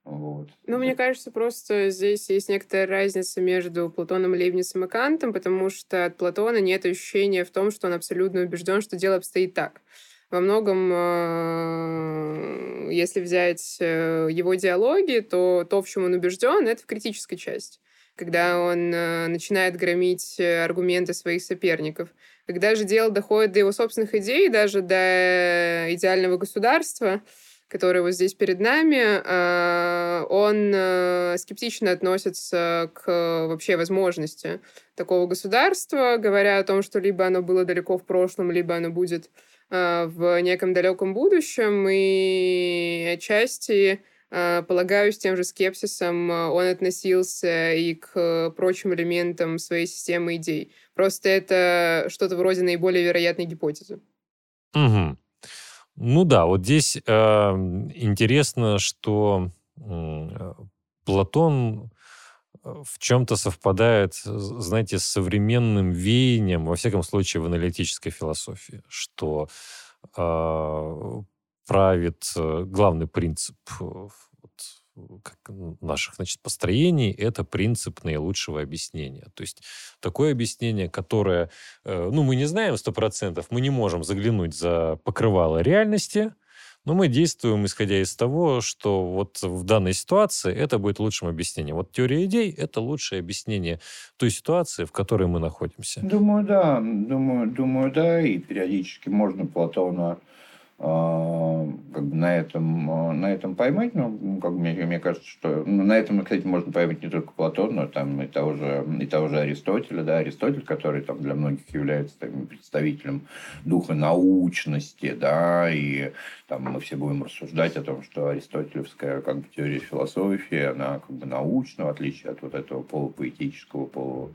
вот. Ну, мне кажется, просто здесь есть некоторая разница между Платоном, Лейбницем и Кантом, потому что от Платона нет ощущения в том, что он абсолютно убежден, что дело обстоит так. Во многом, э, если взять э, его диалоги, то то, в чем он убежден, это в критической части. Когда он э, начинает громить аргументы своих соперников. Когда же дело доходит до его собственных идей, даже до идеального государства, который вот здесь перед нами, а, он э, скептично относится к вообще возможности такого государства, говоря о том, что либо оно было далеко в прошлом, либо оно будет в неком далеком будущем, и отчасти полагаю, с тем же скепсисом он относился и к прочим элементам своей системы идей. Просто это что-то вроде наиболее вероятной гипотезы. Угу. Ну да, вот здесь э, интересно, что э, Платон э, в чем-то совпадает, знаете, с современным веянием, во всяком случае, в аналитической философии, что э, правит э, главный принцип э, наших значит, построений, это принцип наилучшего объяснения. То есть такое объяснение, которое, э, ну, мы не знаем сто процентов, мы не можем заглянуть за покрывало реальности, но мы действуем, исходя из того, что вот в данной ситуации это будет лучшим объяснением. Вот теория идей – это лучшее объяснение той ситуации, в которой мы находимся. Думаю, да. Думаю, думаю, да. И периодически можно Платона как бы на этом, а, на этом поймать, ну, как мне, мне кажется, что ну, на этом, кстати, можно поймать не только Платона, но там и того же, и того же Аристотеля, да, Аристотель, который там для многих является там, представителем духа научности, да, и там мы все будем рассуждать о том, что аристотелевская как бы теория философии, она как бы научна, в отличие от вот этого полупоэтического, полу,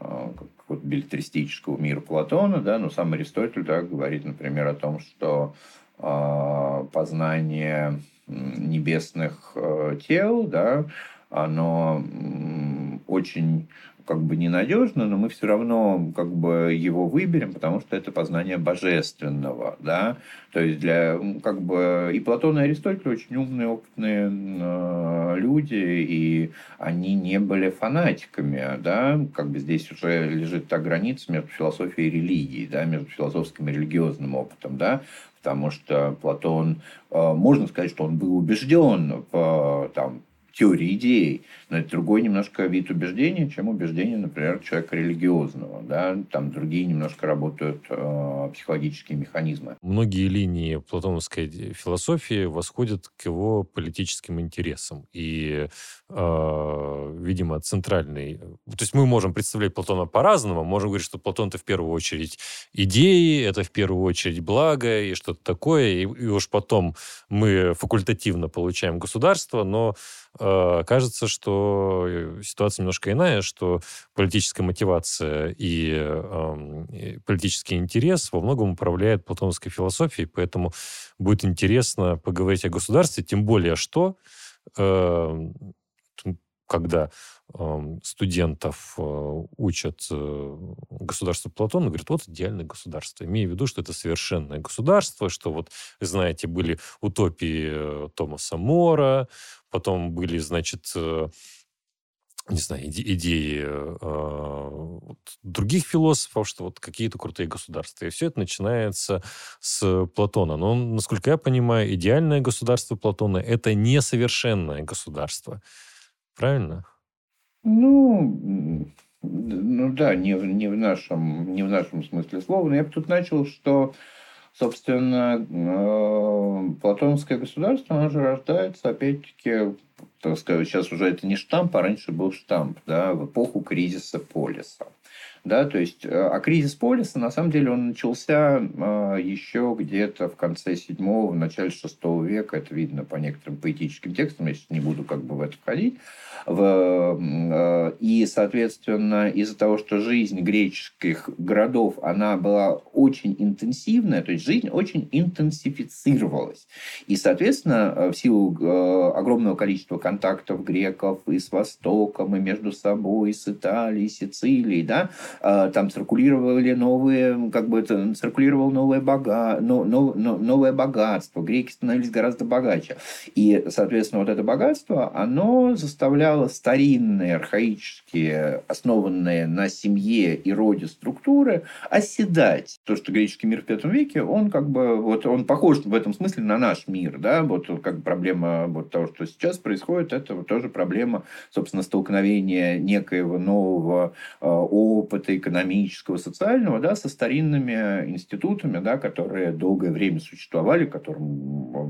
а, как, билетристического мира Платона, да, но сам Аристотель, да, говорит, например, о том, что а, познание небесных э, тел, да, оно очень как бы ненадежно, но мы все равно как бы его выберем, потому что это познание божественного, да, то есть для как бы и Платон и Аристотель очень умные, опытные э, люди, и они не были фанатиками, да, как бы здесь уже лежит та граница между философией и религией, да, между философским и религиозным опытом, да, потому что Платон, э, можно сказать, что он был убежден в там, теории идей, но это другой немножко вид убеждения, чем убеждение, например, человека религиозного. Да? Там другие немножко работают э, психологические механизмы. Многие линии платоновской философии восходят к его политическим интересам. И, э, видимо, центральный... То есть мы можем представлять Платона по-разному. Можем говорить, что Платон это в первую очередь идеи, это в первую очередь благо и что-то такое. И, и уж потом мы факультативно получаем государство, но кажется, что Э, ситуация немножко иная, что политическая мотивация и, э, и политический интерес во многом управляет платоновской философией, поэтому будет интересно поговорить о государстве, тем более что э, когда студентов э, учат э, государству Платона, говорят, вот идеальное государство, имея в виду, что это совершенное государство, что вот, знаете, были утопии э, Томаса Мора, потом были, значит, не знаю, иде- идеи э, других философов, что вот какие-то крутые государства. И все это начинается с Платона. Но, насколько я понимаю, идеальное государство Платона – это несовершенное государство. Правильно? Ну, ну да, не, не, в нашем, не в нашем смысле слова. Но я бы тут начал, что, собственно, э, платоновское государство, оно же рождается, опять-таки, так сказать, сейчас уже это не штамп, а раньше был штамп, да, в эпоху кризиса полиса. Да, то есть, э, а кризис полиса, на самом деле, он начался э, еще где-то в конце седьмого, в начале шестого века. Это видно по некоторым поэтическим текстам, я сейчас не буду как бы в это входить. Э, и, соответственно, из-за того, что жизнь греческих городов, она была очень интенсивная, то есть жизнь очень интенсифицировалась. И, соответственно, в силу огромного количества контактов греков и с Востоком, и между собой, и с Италией, и Сицилией, да, там циркулировали новые, как бы это, циркулировало новое, бога, но, но- но- новое богатство. Греки становились гораздо богаче. И, соответственно, вот это богатство, оно заставляло старинные, архаические, основанные на семье и роде структуры оседать. То, что греческий мир в пятом веке, он как бы, вот он похож в этом смысле на наш мир, да, вот как проблема вот того, что сейчас происходит, это вот тоже проблема, собственно, столкновения некоего нового э, опыта экономического, социального, да, со старинными институтами, да, которые долгое время существовали, к которым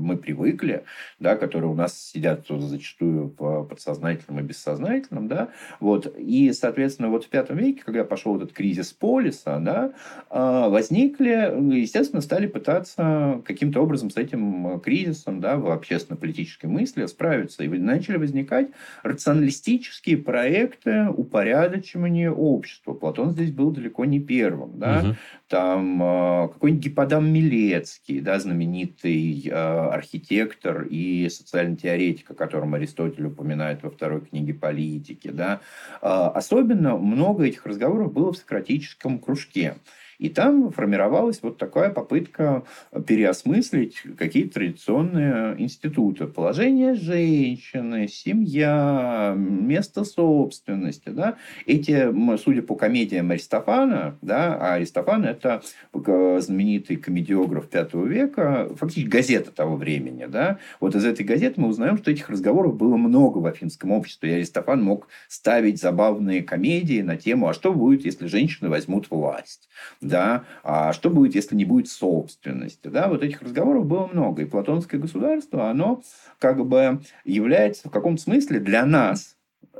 мы привыкли, да, которые у нас сидят зачастую в подсознательном и бессознательном, да, вот, и, соответственно, вот в пятом веке, когда пошел этот кризис полиса, да, а, возникли, естественно, стали пытаться каким-то образом с этим кризисом, да, в общественно-политической мысли справиться, и начали возникать рационалистические проекты упорядочивания общества. Платон здесь был далеко не первым, да, Мгм. там э, какой-нибудь Гипподам Милецкий, да, знаменитый э, архитектор и социальный теоретик, о котором Аристотель упоминает во второй книге «Политики». Да. Э, особенно много этих разговоров было в сократическом кружке. И там формировалась вот такая попытка переосмыслить какие-то традиционные институты. Положение женщины, семья, место собственности. Да? Эти, судя по комедиям Аристофана, да, а Аристофан – это э, знаменитый комедиограф V века, фактически газета того времени. Да? Вот из этой газеты мы узнаем, что этих разговоров было много в афинском обществе. И Аристофан мог ставить забавные комедии на тему, а что будет, если женщины возьмут власть? Да? А что будет, если не будет собственности? Да? Вот этих разговоров было много. И платонское государство, оно как бы является в каком-то смысле для нас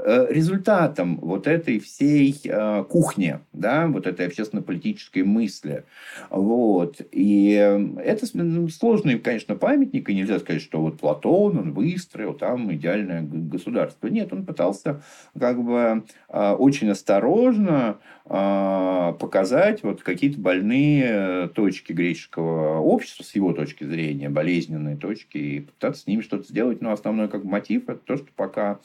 результатом вот этой всей э, кухни, да, вот этой общественно-политической мысли. Вот. И э, это ну, сложный, конечно, памятник, и нельзя сказать, что вот Платон, он выстроил там идеальное государство. Нет, он пытался как бы э, очень осторожно э, показать вот какие-то больные э, точки греческого общества с его точки зрения, болезненные точки, и пытаться с ними что-то сделать. Но основной как бы мотив это то, что пока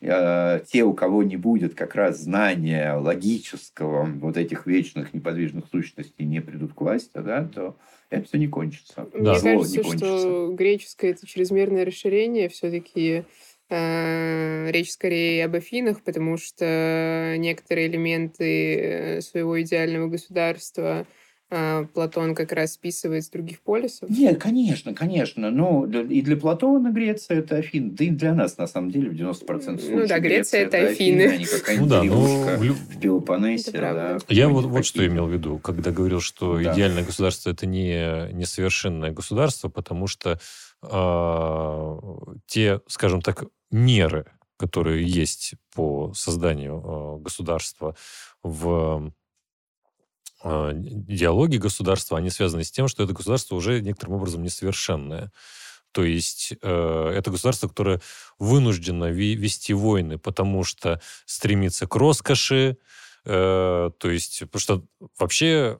э, те, у кого не будет как раз знания логического вот этих вечных неподвижных сущностей не придут к власти, да, то это все не кончится. Мне Да. Зло кажется, не кончится. что греческое это чрезмерное расширение все-таки речь скорее об Афинах, потому что некоторые элементы э, своего идеального государства э, Платон как раз списывает с других полисов. Нет, конечно, конечно. Но для- и для Платона Греция это Афины. Да и для нас, на самом деле, в 90% случаев. Ну да, Греция это Афины. а не какая-нибудь (laughs) Ну да, ну, в Пелопоннесе. Да, Я вот, вот что Афины. имел в виду, когда говорил, что Да. идеальное государство это не несовершенное государство, потому что а, те, скажем так, меры, которые есть по созданию а, государства в а, диалоге государства, они связаны с тем, что это государство уже некоторым образом несовершенное. То есть э, это государство, которое вынуждено вести войны, потому что стремится к роскоши, э, то есть, потому что вообще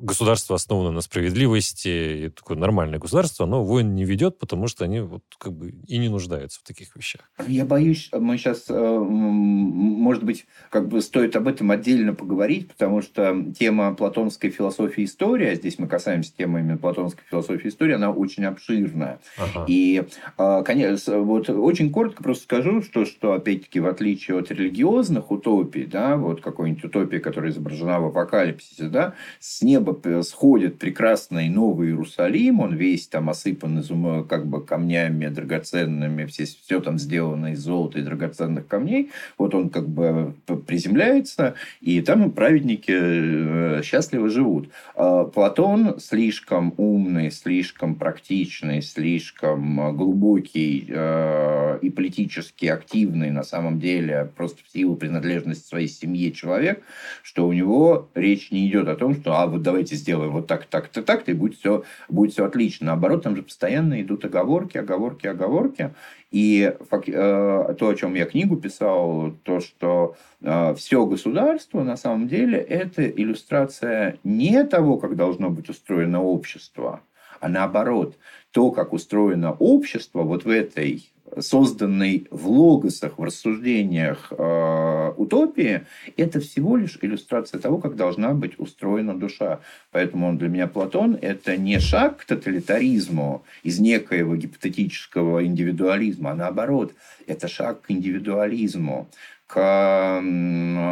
государство основано на справедливости, и такое нормальное государство, оно войн не ведет, потому что они вот как бы и не нуждаются в таких вещах. Я боюсь, мы сейчас, э, может быть, как бы стоит об этом отдельно поговорить, потому что тема платонской философии истории, а здесь мы касаемся темы именно платонской философии истории, она очень обширная. Ага. И, э, конечно, вот очень коротко просто скажу, что, что опять-таки, в отличие от религиозных утопий, да, вот какой-нибудь утопии, которая изображена в апокалипсисе, да, с неба сходит прекрасный Новый Иерусалим, он весь там осыпан как бы камнями драгоценными, все, все там сделано из золота и драгоценных камней, вот он как бы приземляется, и там праведники э, счастливо живут. А Платон слишком умный, слишком практичный, слишком глубокий э, и политически активный на самом деле, просто в силу принадлежности своей семье человек, что у него речь не идет о том, что а вот давайте сделаем вот так, так, так, так, и будет все, будет все отлично. Наоборот, там же постоянно идут оговорки, оговорки, оговорки. И э, то, о чем я книгу писал, то, что э, все государство на самом деле это иллюстрация не того, как должно быть устроено общество, а наоборот, то, как устроено общество вот в этой созданной в логосах, в рассуждениях э, утопии, это всего лишь иллюстрация того, как должна быть устроена душа. Поэтому он для меня Платон – это не шаг к тоталитаризму из некоего гипотетического индивидуализма, а наоборот, это шаг к индивидуализму, к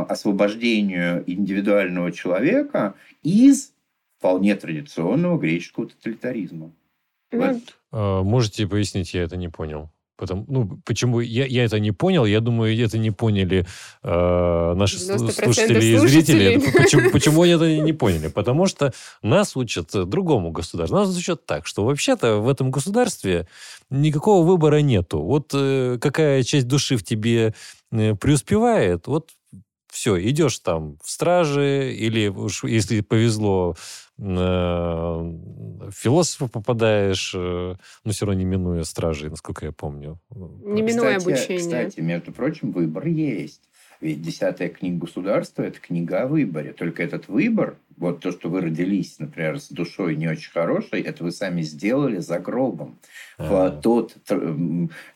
освобождению индивидуального человека из вполне традиционного греческого тоталитаризма. Ну, а, можете пояснить, я это не понял. Потому, ну, почему я, я это не понял, я думаю, это не поняли э, наши слушатели и зрители. Почему, (laughs) почему они это не поняли? Потому что нас учат другому государству. Нас учат так, что вообще-то в этом государстве никакого выбора нету. Вот э, какая часть души в тебе э, преуспевает, вот все, идешь там в страже, или уж если повезло, Э, философа попадаешь, э, но все равно не минуя стражей, насколько я помню. Не минуя кстати, обучение. Кстати, между прочим, выбор есть. Ведь десятая книга государства – это книга о выборе. Только этот выбор, вот то, что вы родились, например, с душой не очень хорошей, это вы сами сделали за гробом. А-а-а. В тот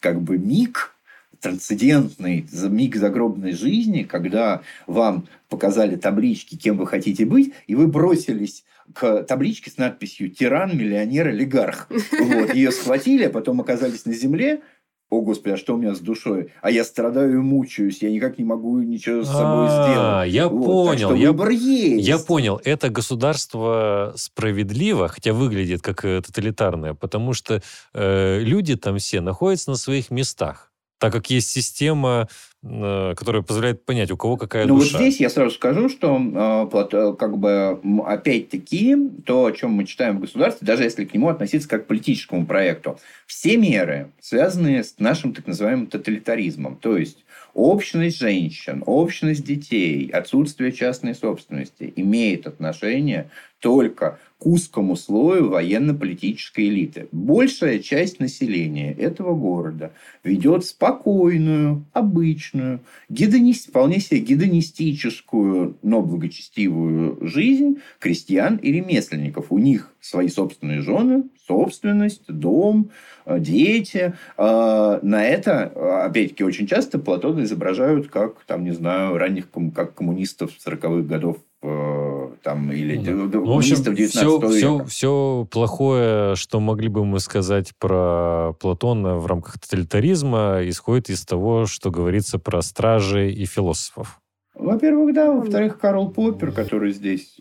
как бы миг, трансцендентный миг загробной жизни, когда вам показали таблички, кем вы хотите быть, и вы бросились к табличке с надписью «Тиран, миллионер, олигарх». Вот, ее схватили, а потом оказались на земле, о, Господи, а что у меня с душой? А я страдаю и мучаюсь, я никак не могу ничего с собой а, сделать. Я понял. Я, выбор есть. Я понял. Это государство справедливо, хотя выглядит как э, тоталитарное, потому что э, люди там все находятся на своих местах так как есть система, э, которая позволяет понять, у кого какая ну, душа. вот здесь я сразу скажу, что э, как бы опять-таки то, о чем мы читаем в государстве, даже если к нему относиться как к политическому проекту, все меры, связанные с нашим так называемым тоталитаризмом, то есть общность женщин, общность детей, отсутствие частной собственности, имеет отношение только к узкому слою военно-политической элиты. Большая часть населения этого города ведет спокойную, обычную, гедонист, вполне себе гедонистическую, но благочестивую жизнь крестьян и ремесленников. У них свои собственные жены, собственность, дом, э, дети. А, на это, опять-таки, очень часто Платона изображают как, там, не знаю, ранних как коммунистов 40-х годов э, там, или ну, ну, в общем, все, века. Все, все плохое, что могли бы мы сказать про Платона в рамках тоталитаризма, исходит из того, что говорится про стражей и философов. Во-первых, да. Во-вторых, Карл Поппер, который здесь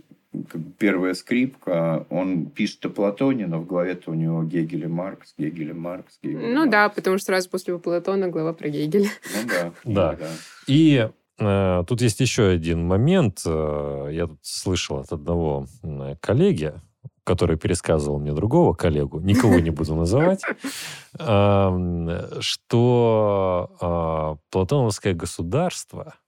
как первая скрипка, он пишет о Платоне, но в голове-то у него Гегель и Маркс, Гегель и Маркс, Гегель Ну Маркс. да, потому что сразу после Платона глава про Гегеля. Ну да. (laughs) Да. да. И э, тут есть еще один момент. Э, я тут слышал от одного коллеги, который пересказывал мне другого коллегу, никого не буду называть, (laughs) что э, платоновское государство –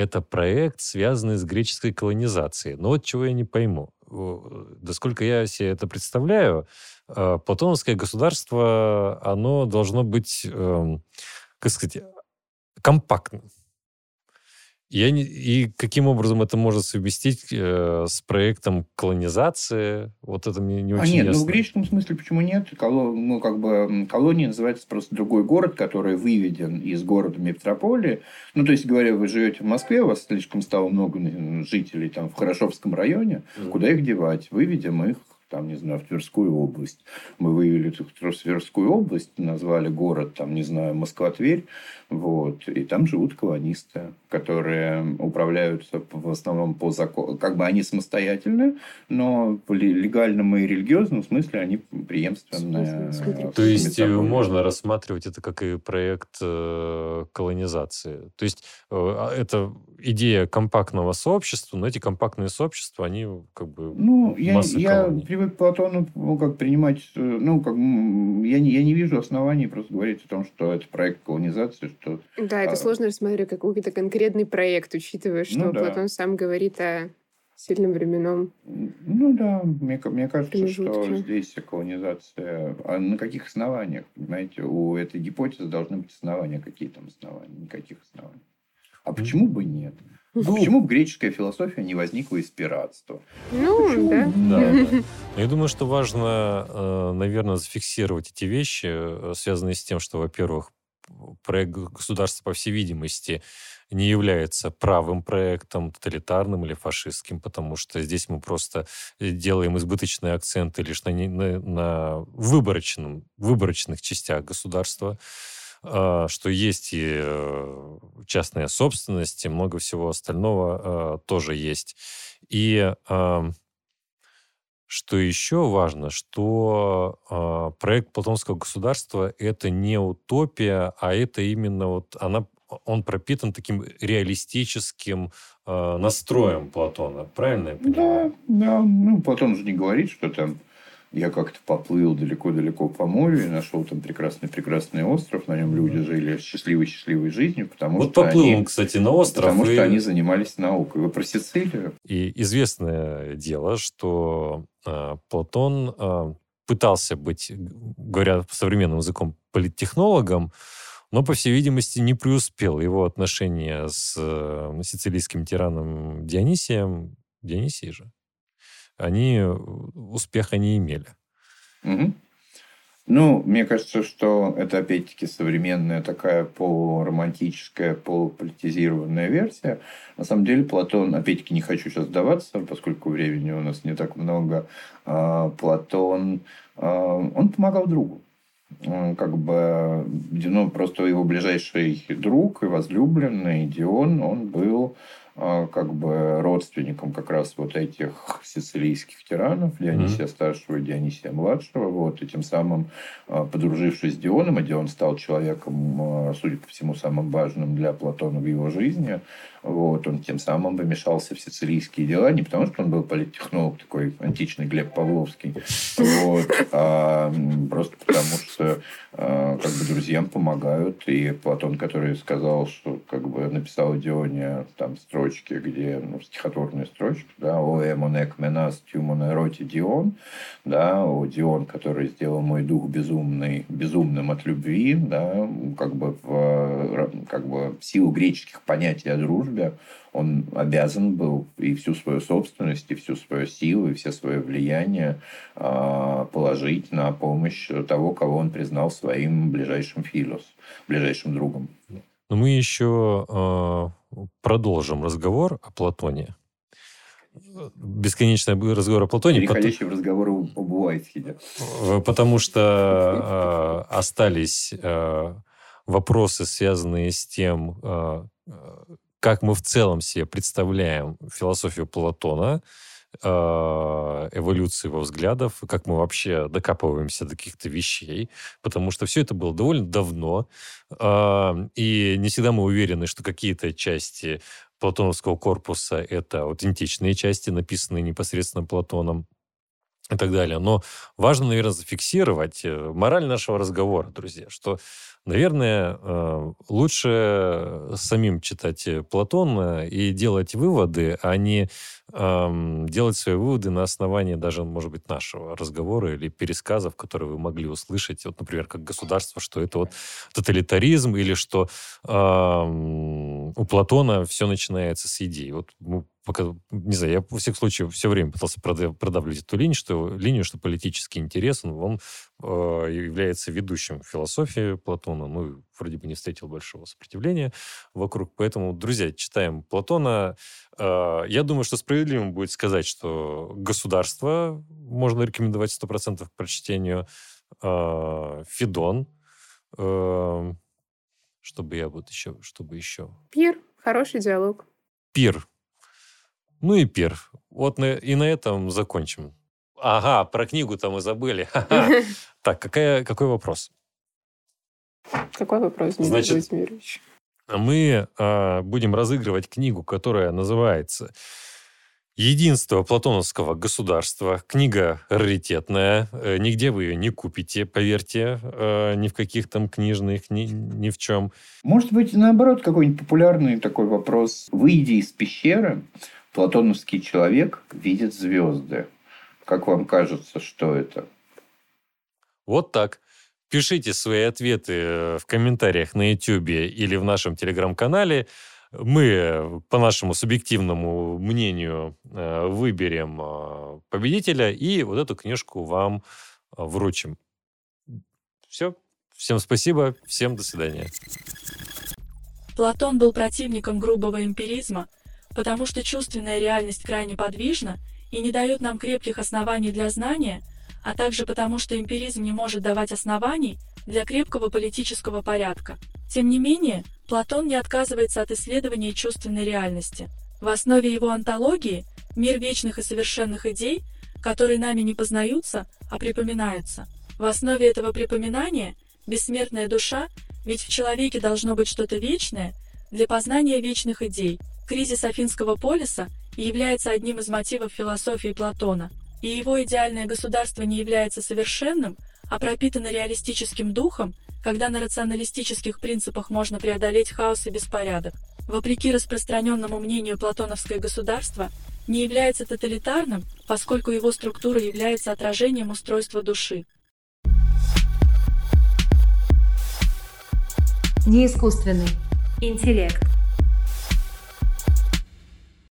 это проект, связанный с греческой колонизацией. Но вот чего я не пойму. Да сколько я себе это представляю, э, платоновское государство, оно должно быть, эм, как сказать, компактным. Я не, и каким образом это можно совместить э, с проектом колонизации? Вот это мне не а очень нет, ясно. ну в греческом смысле почему нет? Коло, ну, как бы колония называется просто другой город, который выведен из города метрополии. Ну, то есть, говоря, вы живете в Москве, у вас слишком стало много жителей там в Хорошовском районе, mm. куда их девать? Выведем их там, не знаю, в Тверскую область. Мы вывели Тверскую область, назвали город, там, не знаю, Москва-Тверь, вот, и там живут колонисты, которые управляются в основном по закону, как бы они самостоятельны, но в легальном и религиозном смысле они преемственные. То есть, можно рассматривать это как и проект э, колонизации. То есть, э, а, это идея компактного сообщества, но эти компактные сообщества, они как бы Ну, я, я привык Платону ну, как принимать, э, ну, как, я, не, я не вижу оснований просто говорить о том, что это проект колонизации, что... Да, это а... сложно рассматривать как какой-то конкретный проект, учитывая, что ну, да. Платон сам говорит о сильным временном. Ну да, мне, мне кажется, что здесь колонизация... А на каких основаниях? Понимаете, у этой гипотезы должны быть основания. Какие там основания? Никаких оснований. А почему бы нет? Ну, почему греческая философия не возникла из пиратства? Ну, почему? да. да, да. Я думаю, что важно, э, наверное, зафиксировать эти вещи, э, связанные с тем, что, во-первых, проект государства, по всей видимости, не является правым проектом, тоталитарным или фашистским, потому что здесь мы просто делаем избыточные акценты лишь на, на, на выборочном, выборочных частях государства. А, что есть и э, частная собственность, и много всего остального а, тоже есть. И что еще важно, что э, проект Платонского государства это не утопия, а это именно вот она, он пропитан таким реалистическим э, настроем Платона. Правильно я понимаю? Да, да. Ну, Платон же не говорит, что там я как-то поплыл далеко-далеко по морю и нашел там прекрасный-прекрасный остров. На нем люди жили счастливой-счастливой жизнью, потому вот что поплыл они, он, кстати, на остров. Потому и... что они занимались наукой. Вы про Сицилию? И известное дело, что э, Платон э, пытался быть, говоря современным языком, политтехнологом, но, по всей видимости, не преуспел. Его отношения с э, сицилийским тираном Дионисием, Дионисий же, они э, успеха не имели. Угу. Ну, мне кажется, что это опять-таки современная такая полуромантическая, полуполитизированная версия. На самом деле Платон, опять-таки не хочу сейчас сдаваться, поскольку времени у нас не так много, а, Платон, а, он помогал другу. Как бы, ну, просто его ближайший друг и возлюбленный Дион, он был как бы родственником как раз вот этих сицилийских тиранов, Дионисия mm-hmm. старшего и Дионисия младшего, вот, и тем самым а, подружившись с Дионом, а Дион стал человеком, а, судя по всему, самым важным для Платона в его жизни, вот, он тем самым вмешался в сицилийские дела, не потому что он был политтехнолог, такой античный Глеб Павловский, вот, а просто потому что как бы друзьям помогают, и Платон, который сказал, что как бы написал Дионе там строчки, где, ну, стихотворные строчки, да, «О эмонек менас тюмон роти Дион», да, «О Дион, который сделал мой дух безумный, безумным от любви», да, как бы в, как бы в силу греческих понятий о дружбе он обязан был и всю свою собственность, и всю свою силу, и все свое влияние э, положить на помощь того, кого он признал своим ближайшим филос, ближайшим другом. Но мы еще э, продолжим разговор о Платоне. Бесконечный разговор о Платоне. Переходящий потом... в разговор об Уайтхеде. Э, потому что э, остались э, вопросы, связанные с тем, э, как мы в целом себе представляем философию Платона, эволюции его взглядов, как мы вообще докапываемся до каких-то вещей, потому что все это было довольно давно, а, и не всегда мы уверены, что какие-то части платоновского корпуса — это аутентичные части, написанные непосредственно Платоном. И так далее. Но важно, наверное, зафиксировать э, мораль нашего разговора, друзья, что, наверное, э, лучше самим читать Платона и делать выводы, а не делать свои выводы на основании даже, может быть, нашего разговора или пересказов, которые вы могли услышать. Вот, например, как государство, что это вот тоталитаризм или что у Платона все начинается с идей. Вот мы пока, не знаю, я, во всех случаях, все время пытался продавливать эту линию, что, линию, что политический интерес, он, он э, является ведущим в философии Платона, ну, вроде бы не встретил большого сопротивления вокруг. Поэтому, друзья, читаем Платона. Э, я думаю, что справедливым будет сказать, что государство можно рекомендовать 100% к прочтению. Э, Федон. Э, чтобы я вот еще, чтобы еще... Пир. Хороший диалог. Пир. Ну и пир. Вот на, и на этом закончим. Ага, про книгу-то мы забыли. (laughs) (laughs) Так, какая, какой вопрос? Какой вопрос, Дмитрий Значит, Владимирович? Мы э, будем разыгрывать книгу, которая называется Единство платоновского государства. Книга раритетная. Э, нигде вы ее не купите, поверьте. Э, ни в каких там книжных, ни, ни в чем. Может быть, наоборот, какой-нибудь популярный такой вопрос. Выйди из пещеры, платоновский человек видит звезды. Как вам кажется, что это? Вот так. Пишите свои ответы э, в комментариях на YouTube или в нашем телеграм-канале. Мы, по нашему субъективному мнению, э, выберем э, победителя и вот эту книжку вам вручим. Все. Всем спасибо. Всем до свидания. Платон был противником грубого эмпиризма, потому что чувственная реальность крайне подвижна и не дает нам крепких оснований для знания, а также потому что эмпиризм не может давать оснований для крепкого политического порядка. Тем не менее, Платон не отказывается от исследования чувственной реальности. В основе его антологии – мир вечных и совершенных идей, которые нами не познаются, а припоминаются. В основе этого припоминания – бессмертная душа, ведь в человеке должно быть что-то вечное для познания вечных идей – Кризис Афинского полиса является одним из мотивов философии Платона, и его идеальное государство не является совершенным, а пропитано реалистическим духом, когда на рационалистических принципах можно преодолеть хаос и беспорядок. Вопреки распространенному мнению, платоновское государство не является тоталитарным, поскольку его структура является отражением устройства души. Неискусственный интеллект.